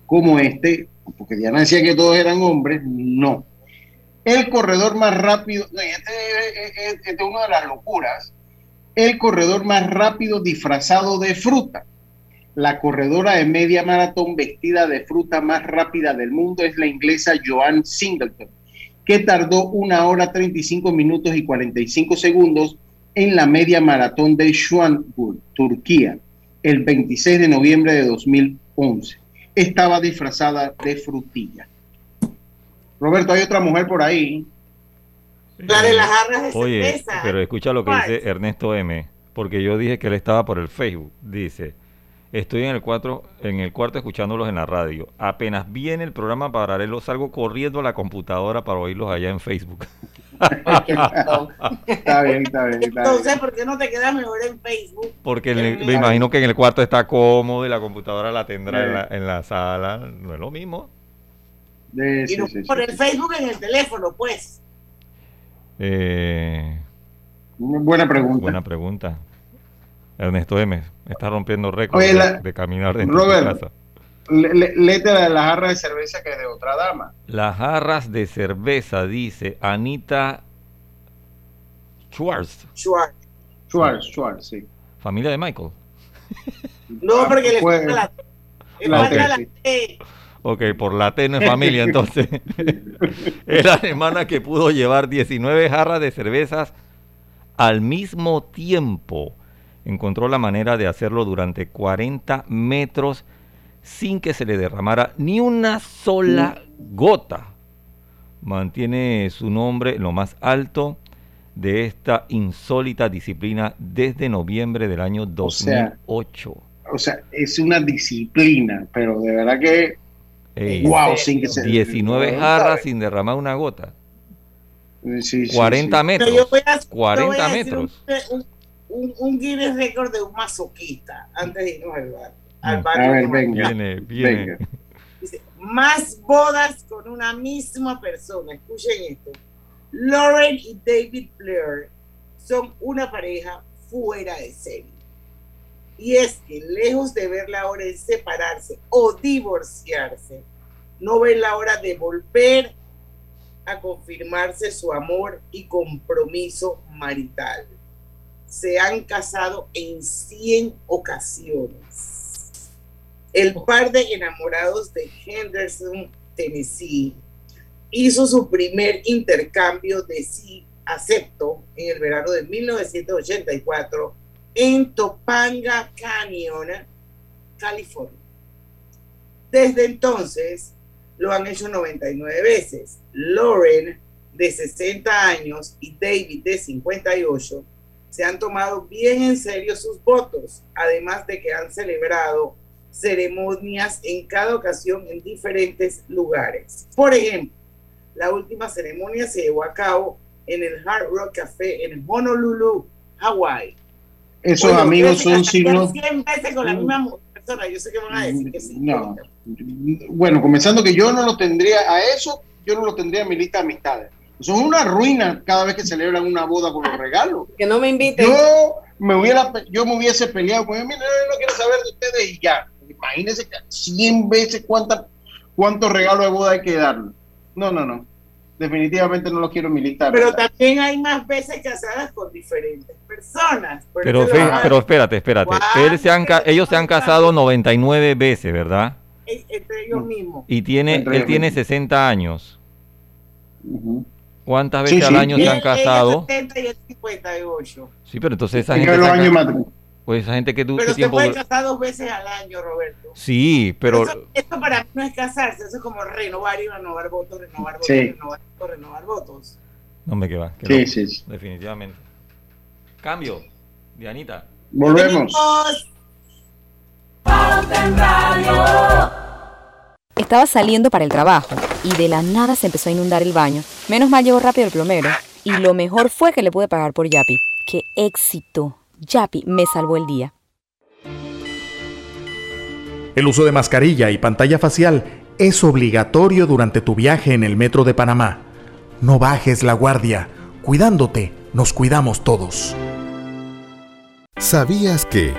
como este, porque Diana decía que todos eran hombres, no. El corredor más rápido, no, este, es- este es una de las locuras, el corredor más rápido disfrazado de fruta. La corredora de media maratón vestida de fruta más rápida del mundo es la inglesa Joan Singleton, que tardó una hora 35 minutos y 45 segundos en la media maratón de Schwanburg, Turquía, el 26 de noviembre de 2011. Estaba disfrazada de frutilla. Roberto, hay otra mujer por ahí. La de las jarras de Oye, cerveza. pero escucha lo que ¿Cuál? dice Ernesto M, porque yo dije que él estaba por el Facebook. Dice, estoy en el, cuatro, en el cuarto escuchándolos en la radio. Apenas viene el programa paralelo, salgo corriendo a la computadora para oírlos allá en Facebook. Está bien, está bien. Está bien. Entonces, ¿por qué no te quedas mejor en Facebook? Porque en el- me imagino que en el cuarto está cómodo y la computadora la tendrá en la, en la sala. No es lo mismo. Y no sí, sí. por el Facebook en el teléfono, pues. Eh, Buena pregunta. buena pregunta. Ernesto M, está rompiendo récord Oye, de, de caminar dentro de Robert. tu casa. Le- le- léete la de la jarra de cerveza que es de otra dama. Las jarras de cerveza, dice Anita Schwartz. Schwartz. Schwartz, Schwartz, sí. Familia de Michael. No, porque le Pues, falta la, le la falta la. T. Ok, por la T no es familia, entonces. es la alemana que pudo llevar 19 jarras de cervezas al mismo tiempo. Encontró la manera de hacerlo durante 40 metros sin que se le derramara ni una sola gota. Mantiene su nombre en lo más alto de esta insólita disciplina desde noviembre del año sea, 2008. O sea, es una disciplina, pero de verdad que. Ey, wow, sin que se. 19 jarras sin derramar una gota. Sí, sí, 40 sí. metros. Pero yo voy a- yo 40 voy a decir metros. Un, un, un Guinness récord de un masoquista antes de irnos al bar. Al A baño ver, venga. Viene, viene. Venga. Dice, más bodas con una misma persona. Escuchen esto. Lauren y David Blair son una pareja fuera de serie. Y es que lejos de ver la hora de separarse o divorciarse, no ven la hora de volver a confirmarse su amor y compromiso marital. Se han casado en 100 ocasiones. El par de enamorados de Henderson, Tennessee, hizo su primer intercambio de sí acepto en el verano de 1984 en Topanga Canyon, California. Desde entonces lo han hecho 99 veces. Lauren, de 60 años, y David, de 58, se han tomado bien en serio sus votos, además de que han celebrado ceremonias en cada ocasión en diferentes lugares. Por ejemplo, la última ceremonia se llevó a cabo en el Hard Rock Café en Honolulu, Hawái. Esos Oye, amigos son signos. casarían 100 veces con la misma persona. Yo sé que van a decir que sí. No. Bueno, comenzando que yo no lo tendría a eso, yo no lo tendría en mi lista de amistades. Son una ruina cada vez que celebran una boda con los regalos. Que no me inviten. Yo me hubiera, yo me hubiese peleado con él. Mira, no, no quiero saber de ustedes y ya. Imagínense que 100 veces cuánta, cuántos regalos de boda hay que darle. No, no, no. Definitivamente no lo quiero en mi lista. de Pero también hay más veces casadas con diferentes personas. Por Pero, fe- pero espérate, espérate. Él se han ellos se han casado 99 veces, ¿verdad? entre ellos mismos. Y tiene, Entre él ellos tiene mismos. 60 años. Ujú. ¿Cuántas veces sí. al año se han casado? 70 y él 58. Sí, pero entonces esa que gente... años. Pues esa gente que du- Pero ¿qué se tiempo puede casar dos veces al año, Roberto. Sí, pero... Eso, esto para mí no es casarse, eso es como renovar y renovar votos, renovar votos, Sí. renovar votos, renovar votos. No me queda. Sí, sí, sí. Definitivamente. Cambio. Dianita. Volvemos. Estaba saliendo para el trabajo y de la nada se empezó a inundar el baño. Menos mal llegó rápido el plomero. Y lo mejor fue que le pude pagar por Yapi. ¡Qué éxito! Yapi me salvó el día. El uso de mascarilla y pantalla facial es obligatorio durante tu viaje en el metro de Panamá. No bajes la guardia. Cuidándote, nos cuidamos todos. ¿Sabías que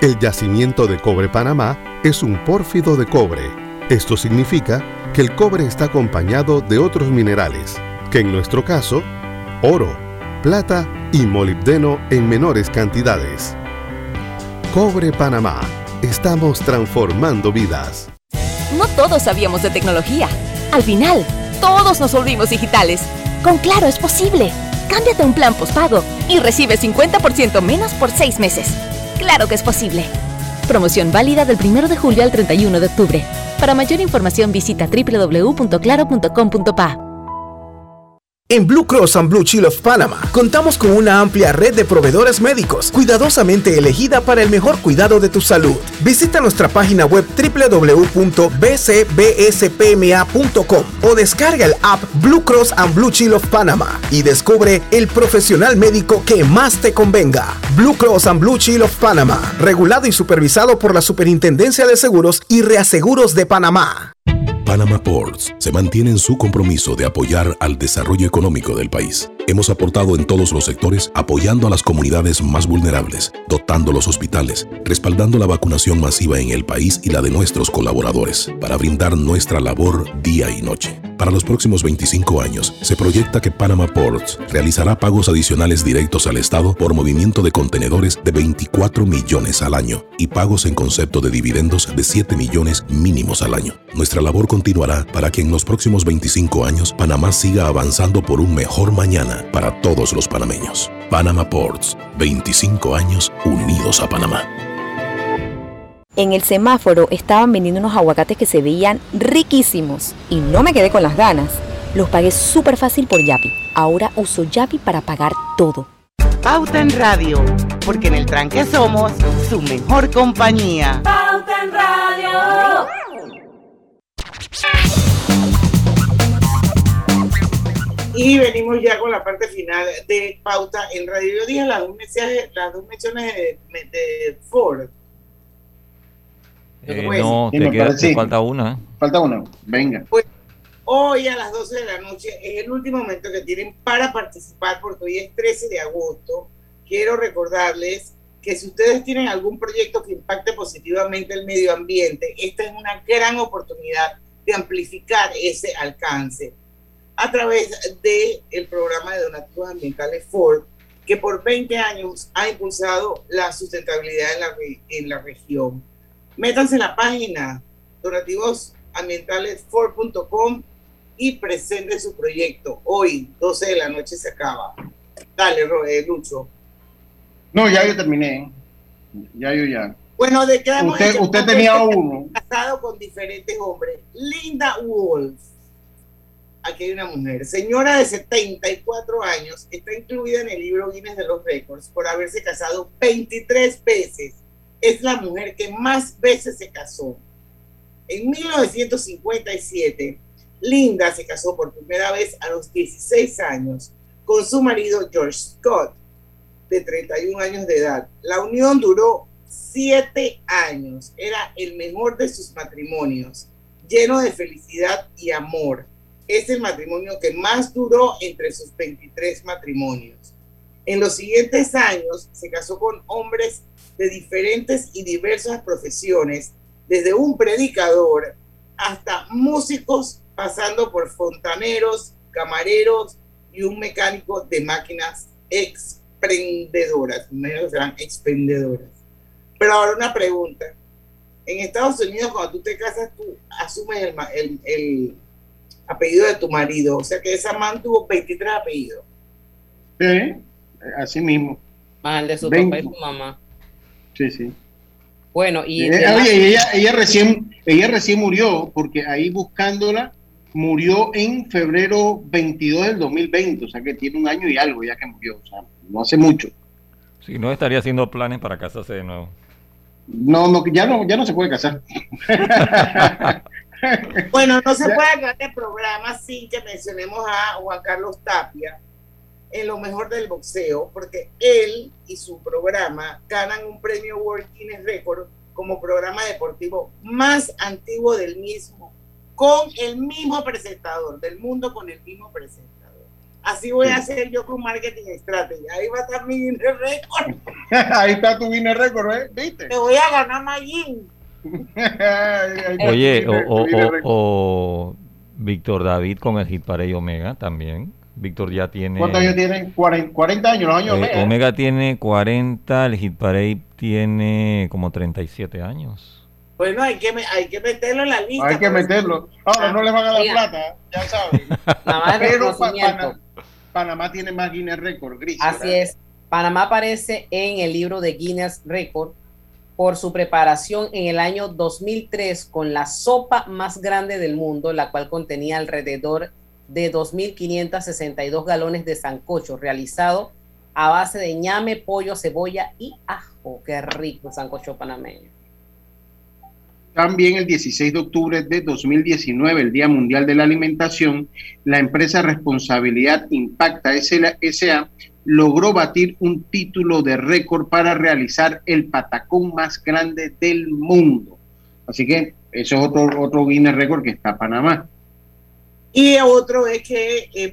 el yacimiento de cobre Panamá es un pórfido de cobre? Esto significa que el cobre está acompañado de otros minerales, que en nuestro caso, oro, plata y molibdeno en menores cantidades. Cobre Panamá. Estamos transformando vidas. No todos sabíamos de tecnología. Al final, todos nos volvimos digitales. Con Claro es posible. Cámbiate un plan postpago y recibe 50% menos por seis meses. Claro que es posible. Promoción válida del 1 de julio al 31 de octubre. Para mayor información visita www.claro.com.pa. En Blue Cross and Blue Shield of Panama contamos con una amplia red de proveedores médicos cuidadosamente elegida para el mejor cuidado de tu salud. Visita nuestra página web www.bcbspma.com o descarga el app Blue Cross and Blue Shield of Panama y descubre el profesional médico que más te convenga. Blue Cross and Blue Shield of Panama, regulado y supervisado por la Superintendencia de Seguros y Reaseguros de Panamá. Panama Ports se mantiene en su compromiso de apoyar al desarrollo económico del país. Hemos aportado en todos los sectores apoyando a las comunidades más vulnerables, dotando los hospitales, respaldando la vacunación masiva en el país y la de nuestros colaboradores, para brindar nuestra labor día y noche. Para los próximos 25 años, se proyecta que Panama Ports realizará pagos adicionales directos al Estado por movimiento de contenedores de 24 millones al año y pagos en concepto de dividendos de 7 millones mínimos al año. Nuestra labor continuará para que en los próximos 25 años Panamá siga avanzando por un mejor mañana para todos los panameños. Panama Ports, 25 años unidos a Panamá. En el semáforo estaban vendiendo unos aguacates que se veían riquísimos y no me quedé con las ganas. Los pagué súper fácil por Yapi. Ahora uso Yapi para pagar todo. Pauta en Radio, porque en el tranque somos su mejor compañía. Pauta en Radio. Y venimos ya con la parte final de pauta en radio. Yo dije las dos mensajes, las dos menciones de, de Ford. Eh, Pues, no, te, me queda- parece. te falta una. Falta una. Venga. Pues hoy a las 12 de la noche es el último momento que tienen para participar porque hoy es 13 de agosto. Quiero recordarles que si ustedes tienen algún proyecto que impacte positivamente el medio ambiente, esta es una gran oportunidad de amplificar ese alcance a través del programa de donativos ambientales Ford, que por 20 años ha impulsado la sustentabilidad en la, re- en la región. Métanse en la página donativosambientalesford.com y presenten su proyecto. Hoy, 12 de la noche, se acaba. Dale, eh, Lucho. No, ya yo terminé. Ya yo ya. Bueno, de quedamos Usted- usted tenía está uno. Casado con diferentes hombres. Linda Wolf. Aquí hay una mujer. Señora de 74 años. Está incluida en el libro Guinness de los Récords por haberse casado 23 veces. Es la mujer que más veces se casó. En 1957, Linda se casó por primera vez a los 16 años con su marido George Scott, de 31 años de edad. La unión duró siete años. Era el mejor de sus matrimonios, lleno de felicidad y amor. Es el matrimonio que más duró entre sus 23 matrimonios. En los siguientes años se casó con hombres de diferentes y diversas profesiones, desde un predicador hasta músicos, pasando por fontaneros, camareros y un mecánico de máquinas exprendedoras. Me imagino que serán expendedoras. Pero ahora una pregunta. En Estados Unidos, cuando tú te casas, tú asumes el, el- el apellido de tu marido. O sea que esa man tuvo 23 apellidos. Sí, así mismo. Más el de su papá y su mamá. Sí, sí. Bueno, y Eh, oye, ella, ella recién, ella recién murió, porque ahí buscándola, murió en febrero 22 del 2020, o sea que tiene un año y algo ya que murió, o sea, no hace mucho. Si no, estaría haciendo planes para casarse de nuevo. No, no, ya no, ya no se puede casar. Bueno, no se Ya. puede acabar el programa sin que mencionemos a Juan Carlos Tapia en lo mejor del boxeo, porque él y su programa ganan un premio World Guinness Record como programa deportivo más antiguo del mismo, con el mismo presentador, del mundo con el mismo presentador. Así voy a hacer yo con Marketing Strategy. Ahí va a estar mi Guinness Record. ahí está tu Guinness Record, ¿eh? ¿Viste? Te voy a ganar Mayín. Oye, o, o- o- o Víctor David con el Hit Parade Omega también. Víctor ya tiene. ¿Cuántos años tienen? 40, 40 años, los años eh, Omega. Omega tiene 40, el Hit Parade tiene como 37 años. Bueno, hay que, hay que meterlo en la lista. Hay que porque- meterlo. Ahora no les van a dar Oiga. plata, ya saben. Pero Panamá tiene más Guinness Record, Gris. Así es. Panamá aparece en el libro de Guinness Record por su preparación en el año 2003 con la sopa más grande del mundo, la cual contenía alrededor de 2.562 galones de sancocho realizado a base de ñame, pollo, cebolla y ajo. Qué rico el sancocho panameño. También el 16 de octubre de 2019, el Día Mundial de la Alimentación, la empresa Responsabilidad Impacta SA logró batir un título de récord para realizar el patacón más grande del mundo. Así que eso es otro, otro Guinness Record que está Panamá. Y otro es que eh,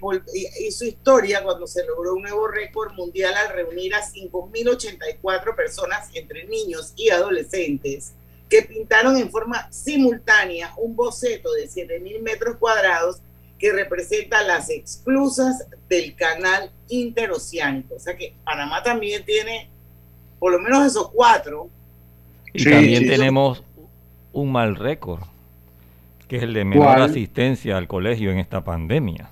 hizo historia cuando se logró un nuevo récord mundial al reunir a 5.084 personas entre niños y adolescentes que pintaron en forma simultánea un boceto de 7.000 metros cuadrados que representa las exclusas del canal interoceánico. O sea que Panamá también tiene por lo menos esos cuatro. Y Sí, también sí. tenemos un mal récord, que es el de menor ¿Cuál? asistencia al colegio en esta pandemia.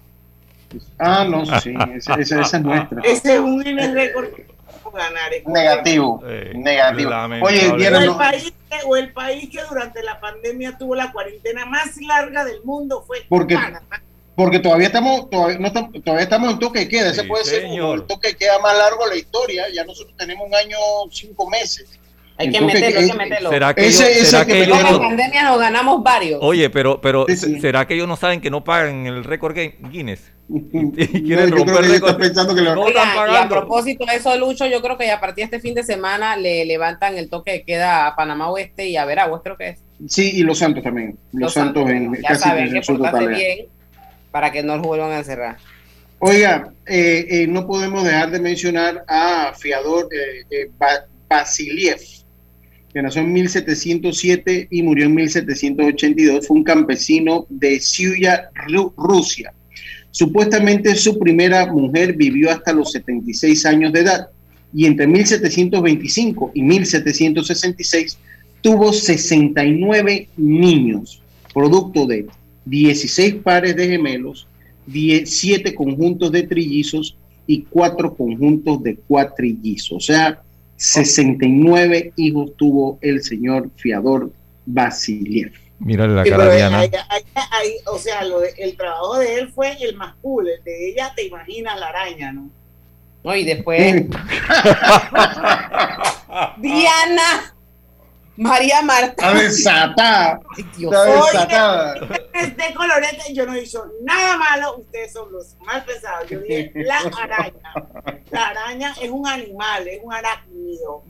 Ah, no, sí, esa, esa- esa es nuestra. Ese es un Guinness récord que podemos ganar. es Negativo, Eh, negativo. Oye, o el, país que, o el país que durante la pandemia tuvo la cuarentena más larga del mundo fue Porque- Panamá. porque todavía estamos, todavía, no estamos, todavía estamos en toque de queda. Ese Sí, puede ser el toque de queda más largo de la historia. Ya nosotros tenemos un año, cinco meses. Hay que meterlo, hay que meterlo. ¿Será que Ese- ellos- ese será que que me ellos Con la no- pandemia nos ganamos varios. Oye, pero, pero. ¿será que ellos no saben que no pagan el récord Gui- Guinness? Y quieren romper que el ella está récord. pensando que le No están y a propósito de eso, Lucho, yo creo que a partir de este fin de semana le levantan el toque de queda a Panamá Oeste y a Veraguas, creo que es. Sí, y los Santos también. Los, Los Santos, Santos. en Ya casi saben en que portarse bien para que no los vuelvan a encerrar. Oiga, eh, eh, no podemos dejar de mencionar a Fiador eh, eh, Ba- Basiliev, que nació en 1707 y murió en 1782. Fue un campesino de Siuya, Ru- Rusia. Supuestamente su primera mujer vivió hasta los 76 años de edad y entre 1725 y 1766 tuvo 69 niños, producto de 16 pares de gemelos, 7 conjuntos de trillizos y 4 conjuntos de cuatrillizos. O sea, 69 hijos tuvo el señor Fiador Basiliev. Mírale la Sí, cara Diana. ahí- ahí- ahí, o sea, lo de- el trabajo de él fue el más cool, el de ella te imaginas la araña, ¿no? No, y después Diana María Marta. Está desatada. Está desatada. de colorete yo no he dicho nada malo, ustedes son los mal pensados. Yo dije la araña. La araña es un animal, es un arácnido.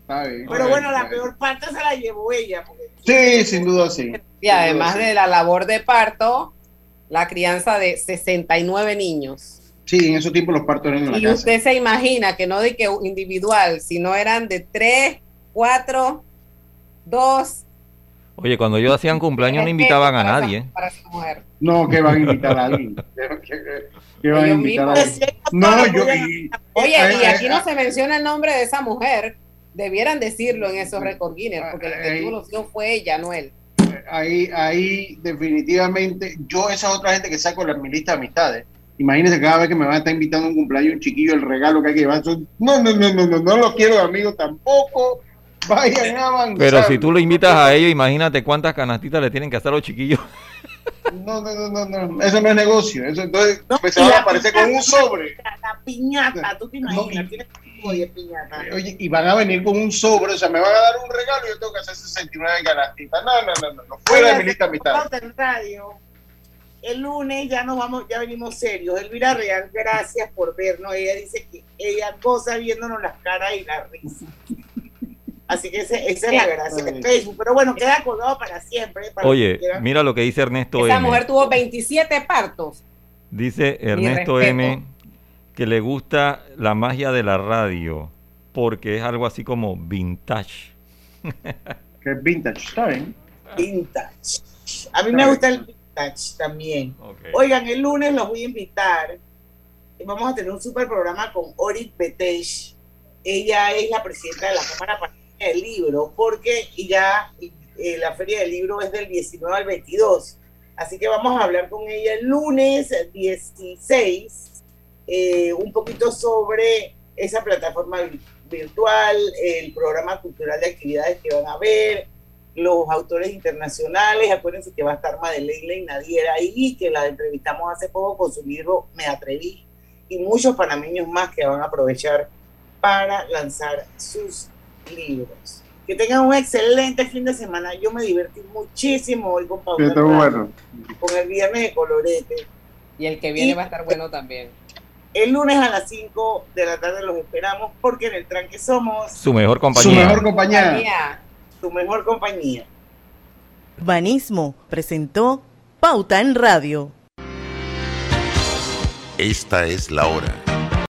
Está bien, Pero bueno, bien, la peor parte se la llevó ella. Porque Sí, sin duda sí. Y además de la labor de parto, la crianza de 69 niños. Sí, en esos tiempos los partos eran en la Y casa. usted se imagina que no de que individual, sino eran de 3, 4, 2. Oye, cuando ellos hacían cumpleaños no invitaban a nadie. Para esa mujer. No, que van a invitar a alguien. Que- van a invitar a alguien. No, yo. y- Oye, eh, y eh, aquí no eh, se menciona el nombre de esa mujer. Debieran decirlo en esos Guinness, porque la que tuvo los hijos fue ella, no él. ahí, ahí definitivamente, yo esa otra gente que saco en mi lista de amistades. Imagínense cada vez que me van a estar invitando a un cumpleaños un chiquillo, el regalo que hay que llevar. son- no, no, no, no, no, no los quiero de amigos tampoco. Vayan a avanzar. Pero si tú lo invitas a ellos, imagínate cuántas canastitas le tienen que hacer a los chiquillos. No, no, no, no, no, eso no es negocio. Eso entonces pues, se y va a aparecer con un sobre. La, piñata, tú te imaginas, tienes oye, piñata. Oye, y van a venir con un sobre, o sea, me van a dar un regalo y yo tengo que hacer 69 canastitas. No, no, no, no, no. fuera de mi lista de en radio. El lunes ya nos vamos, ya venimos serios. Elvira Real, gracias por vernos. Ella dice que ella goza viéndonos las caras y la risa. Así que ese- esa es la gracia de Facebook. Pero bueno, queda colgado para siempre. para los que Oye, mira lo que dice Ernesto Esa M. mujer tuvo 27 partos. Dice Ernesto. M que le gusta la magia de la radio porque es algo así como vintage. Que es vintage, está bien. Vintage. A mí me gusta el vintage también. Oigan, el lunes los voy a invitar. Vamos a tener un super programa con Orit Betesh. Ella es la presidenta de la Cámara del Libro, porque ya eh, la Feria del Libro es del 19 al 22. Así que vamos a hablar con ella el lunes 16, eh, un poquito sobre esa plataforma vi- virtual, el programa cultural de actividades que van a ver, los autores internacionales. Acuérdense que va a estar Madeleine y Nadiera ahí, que la entrevistamos hace poco con su libro Me Atreví, y muchos panameños más que van a aprovechar para lanzar sus libros. Que tengan un excelente fin de semana. Yo me divertí muchísimo hoy con Paula. Está bueno. Con el viernes de colorete. Y el que viene Y- va a estar bueno también. El lunes a las 5 de la tarde los esperamos porque en el tranque somos Su mejor compañía. Su mejor compañía. Tu mejor compañía. Urbanismo presentó Pauta en Radio. Esta es la hora.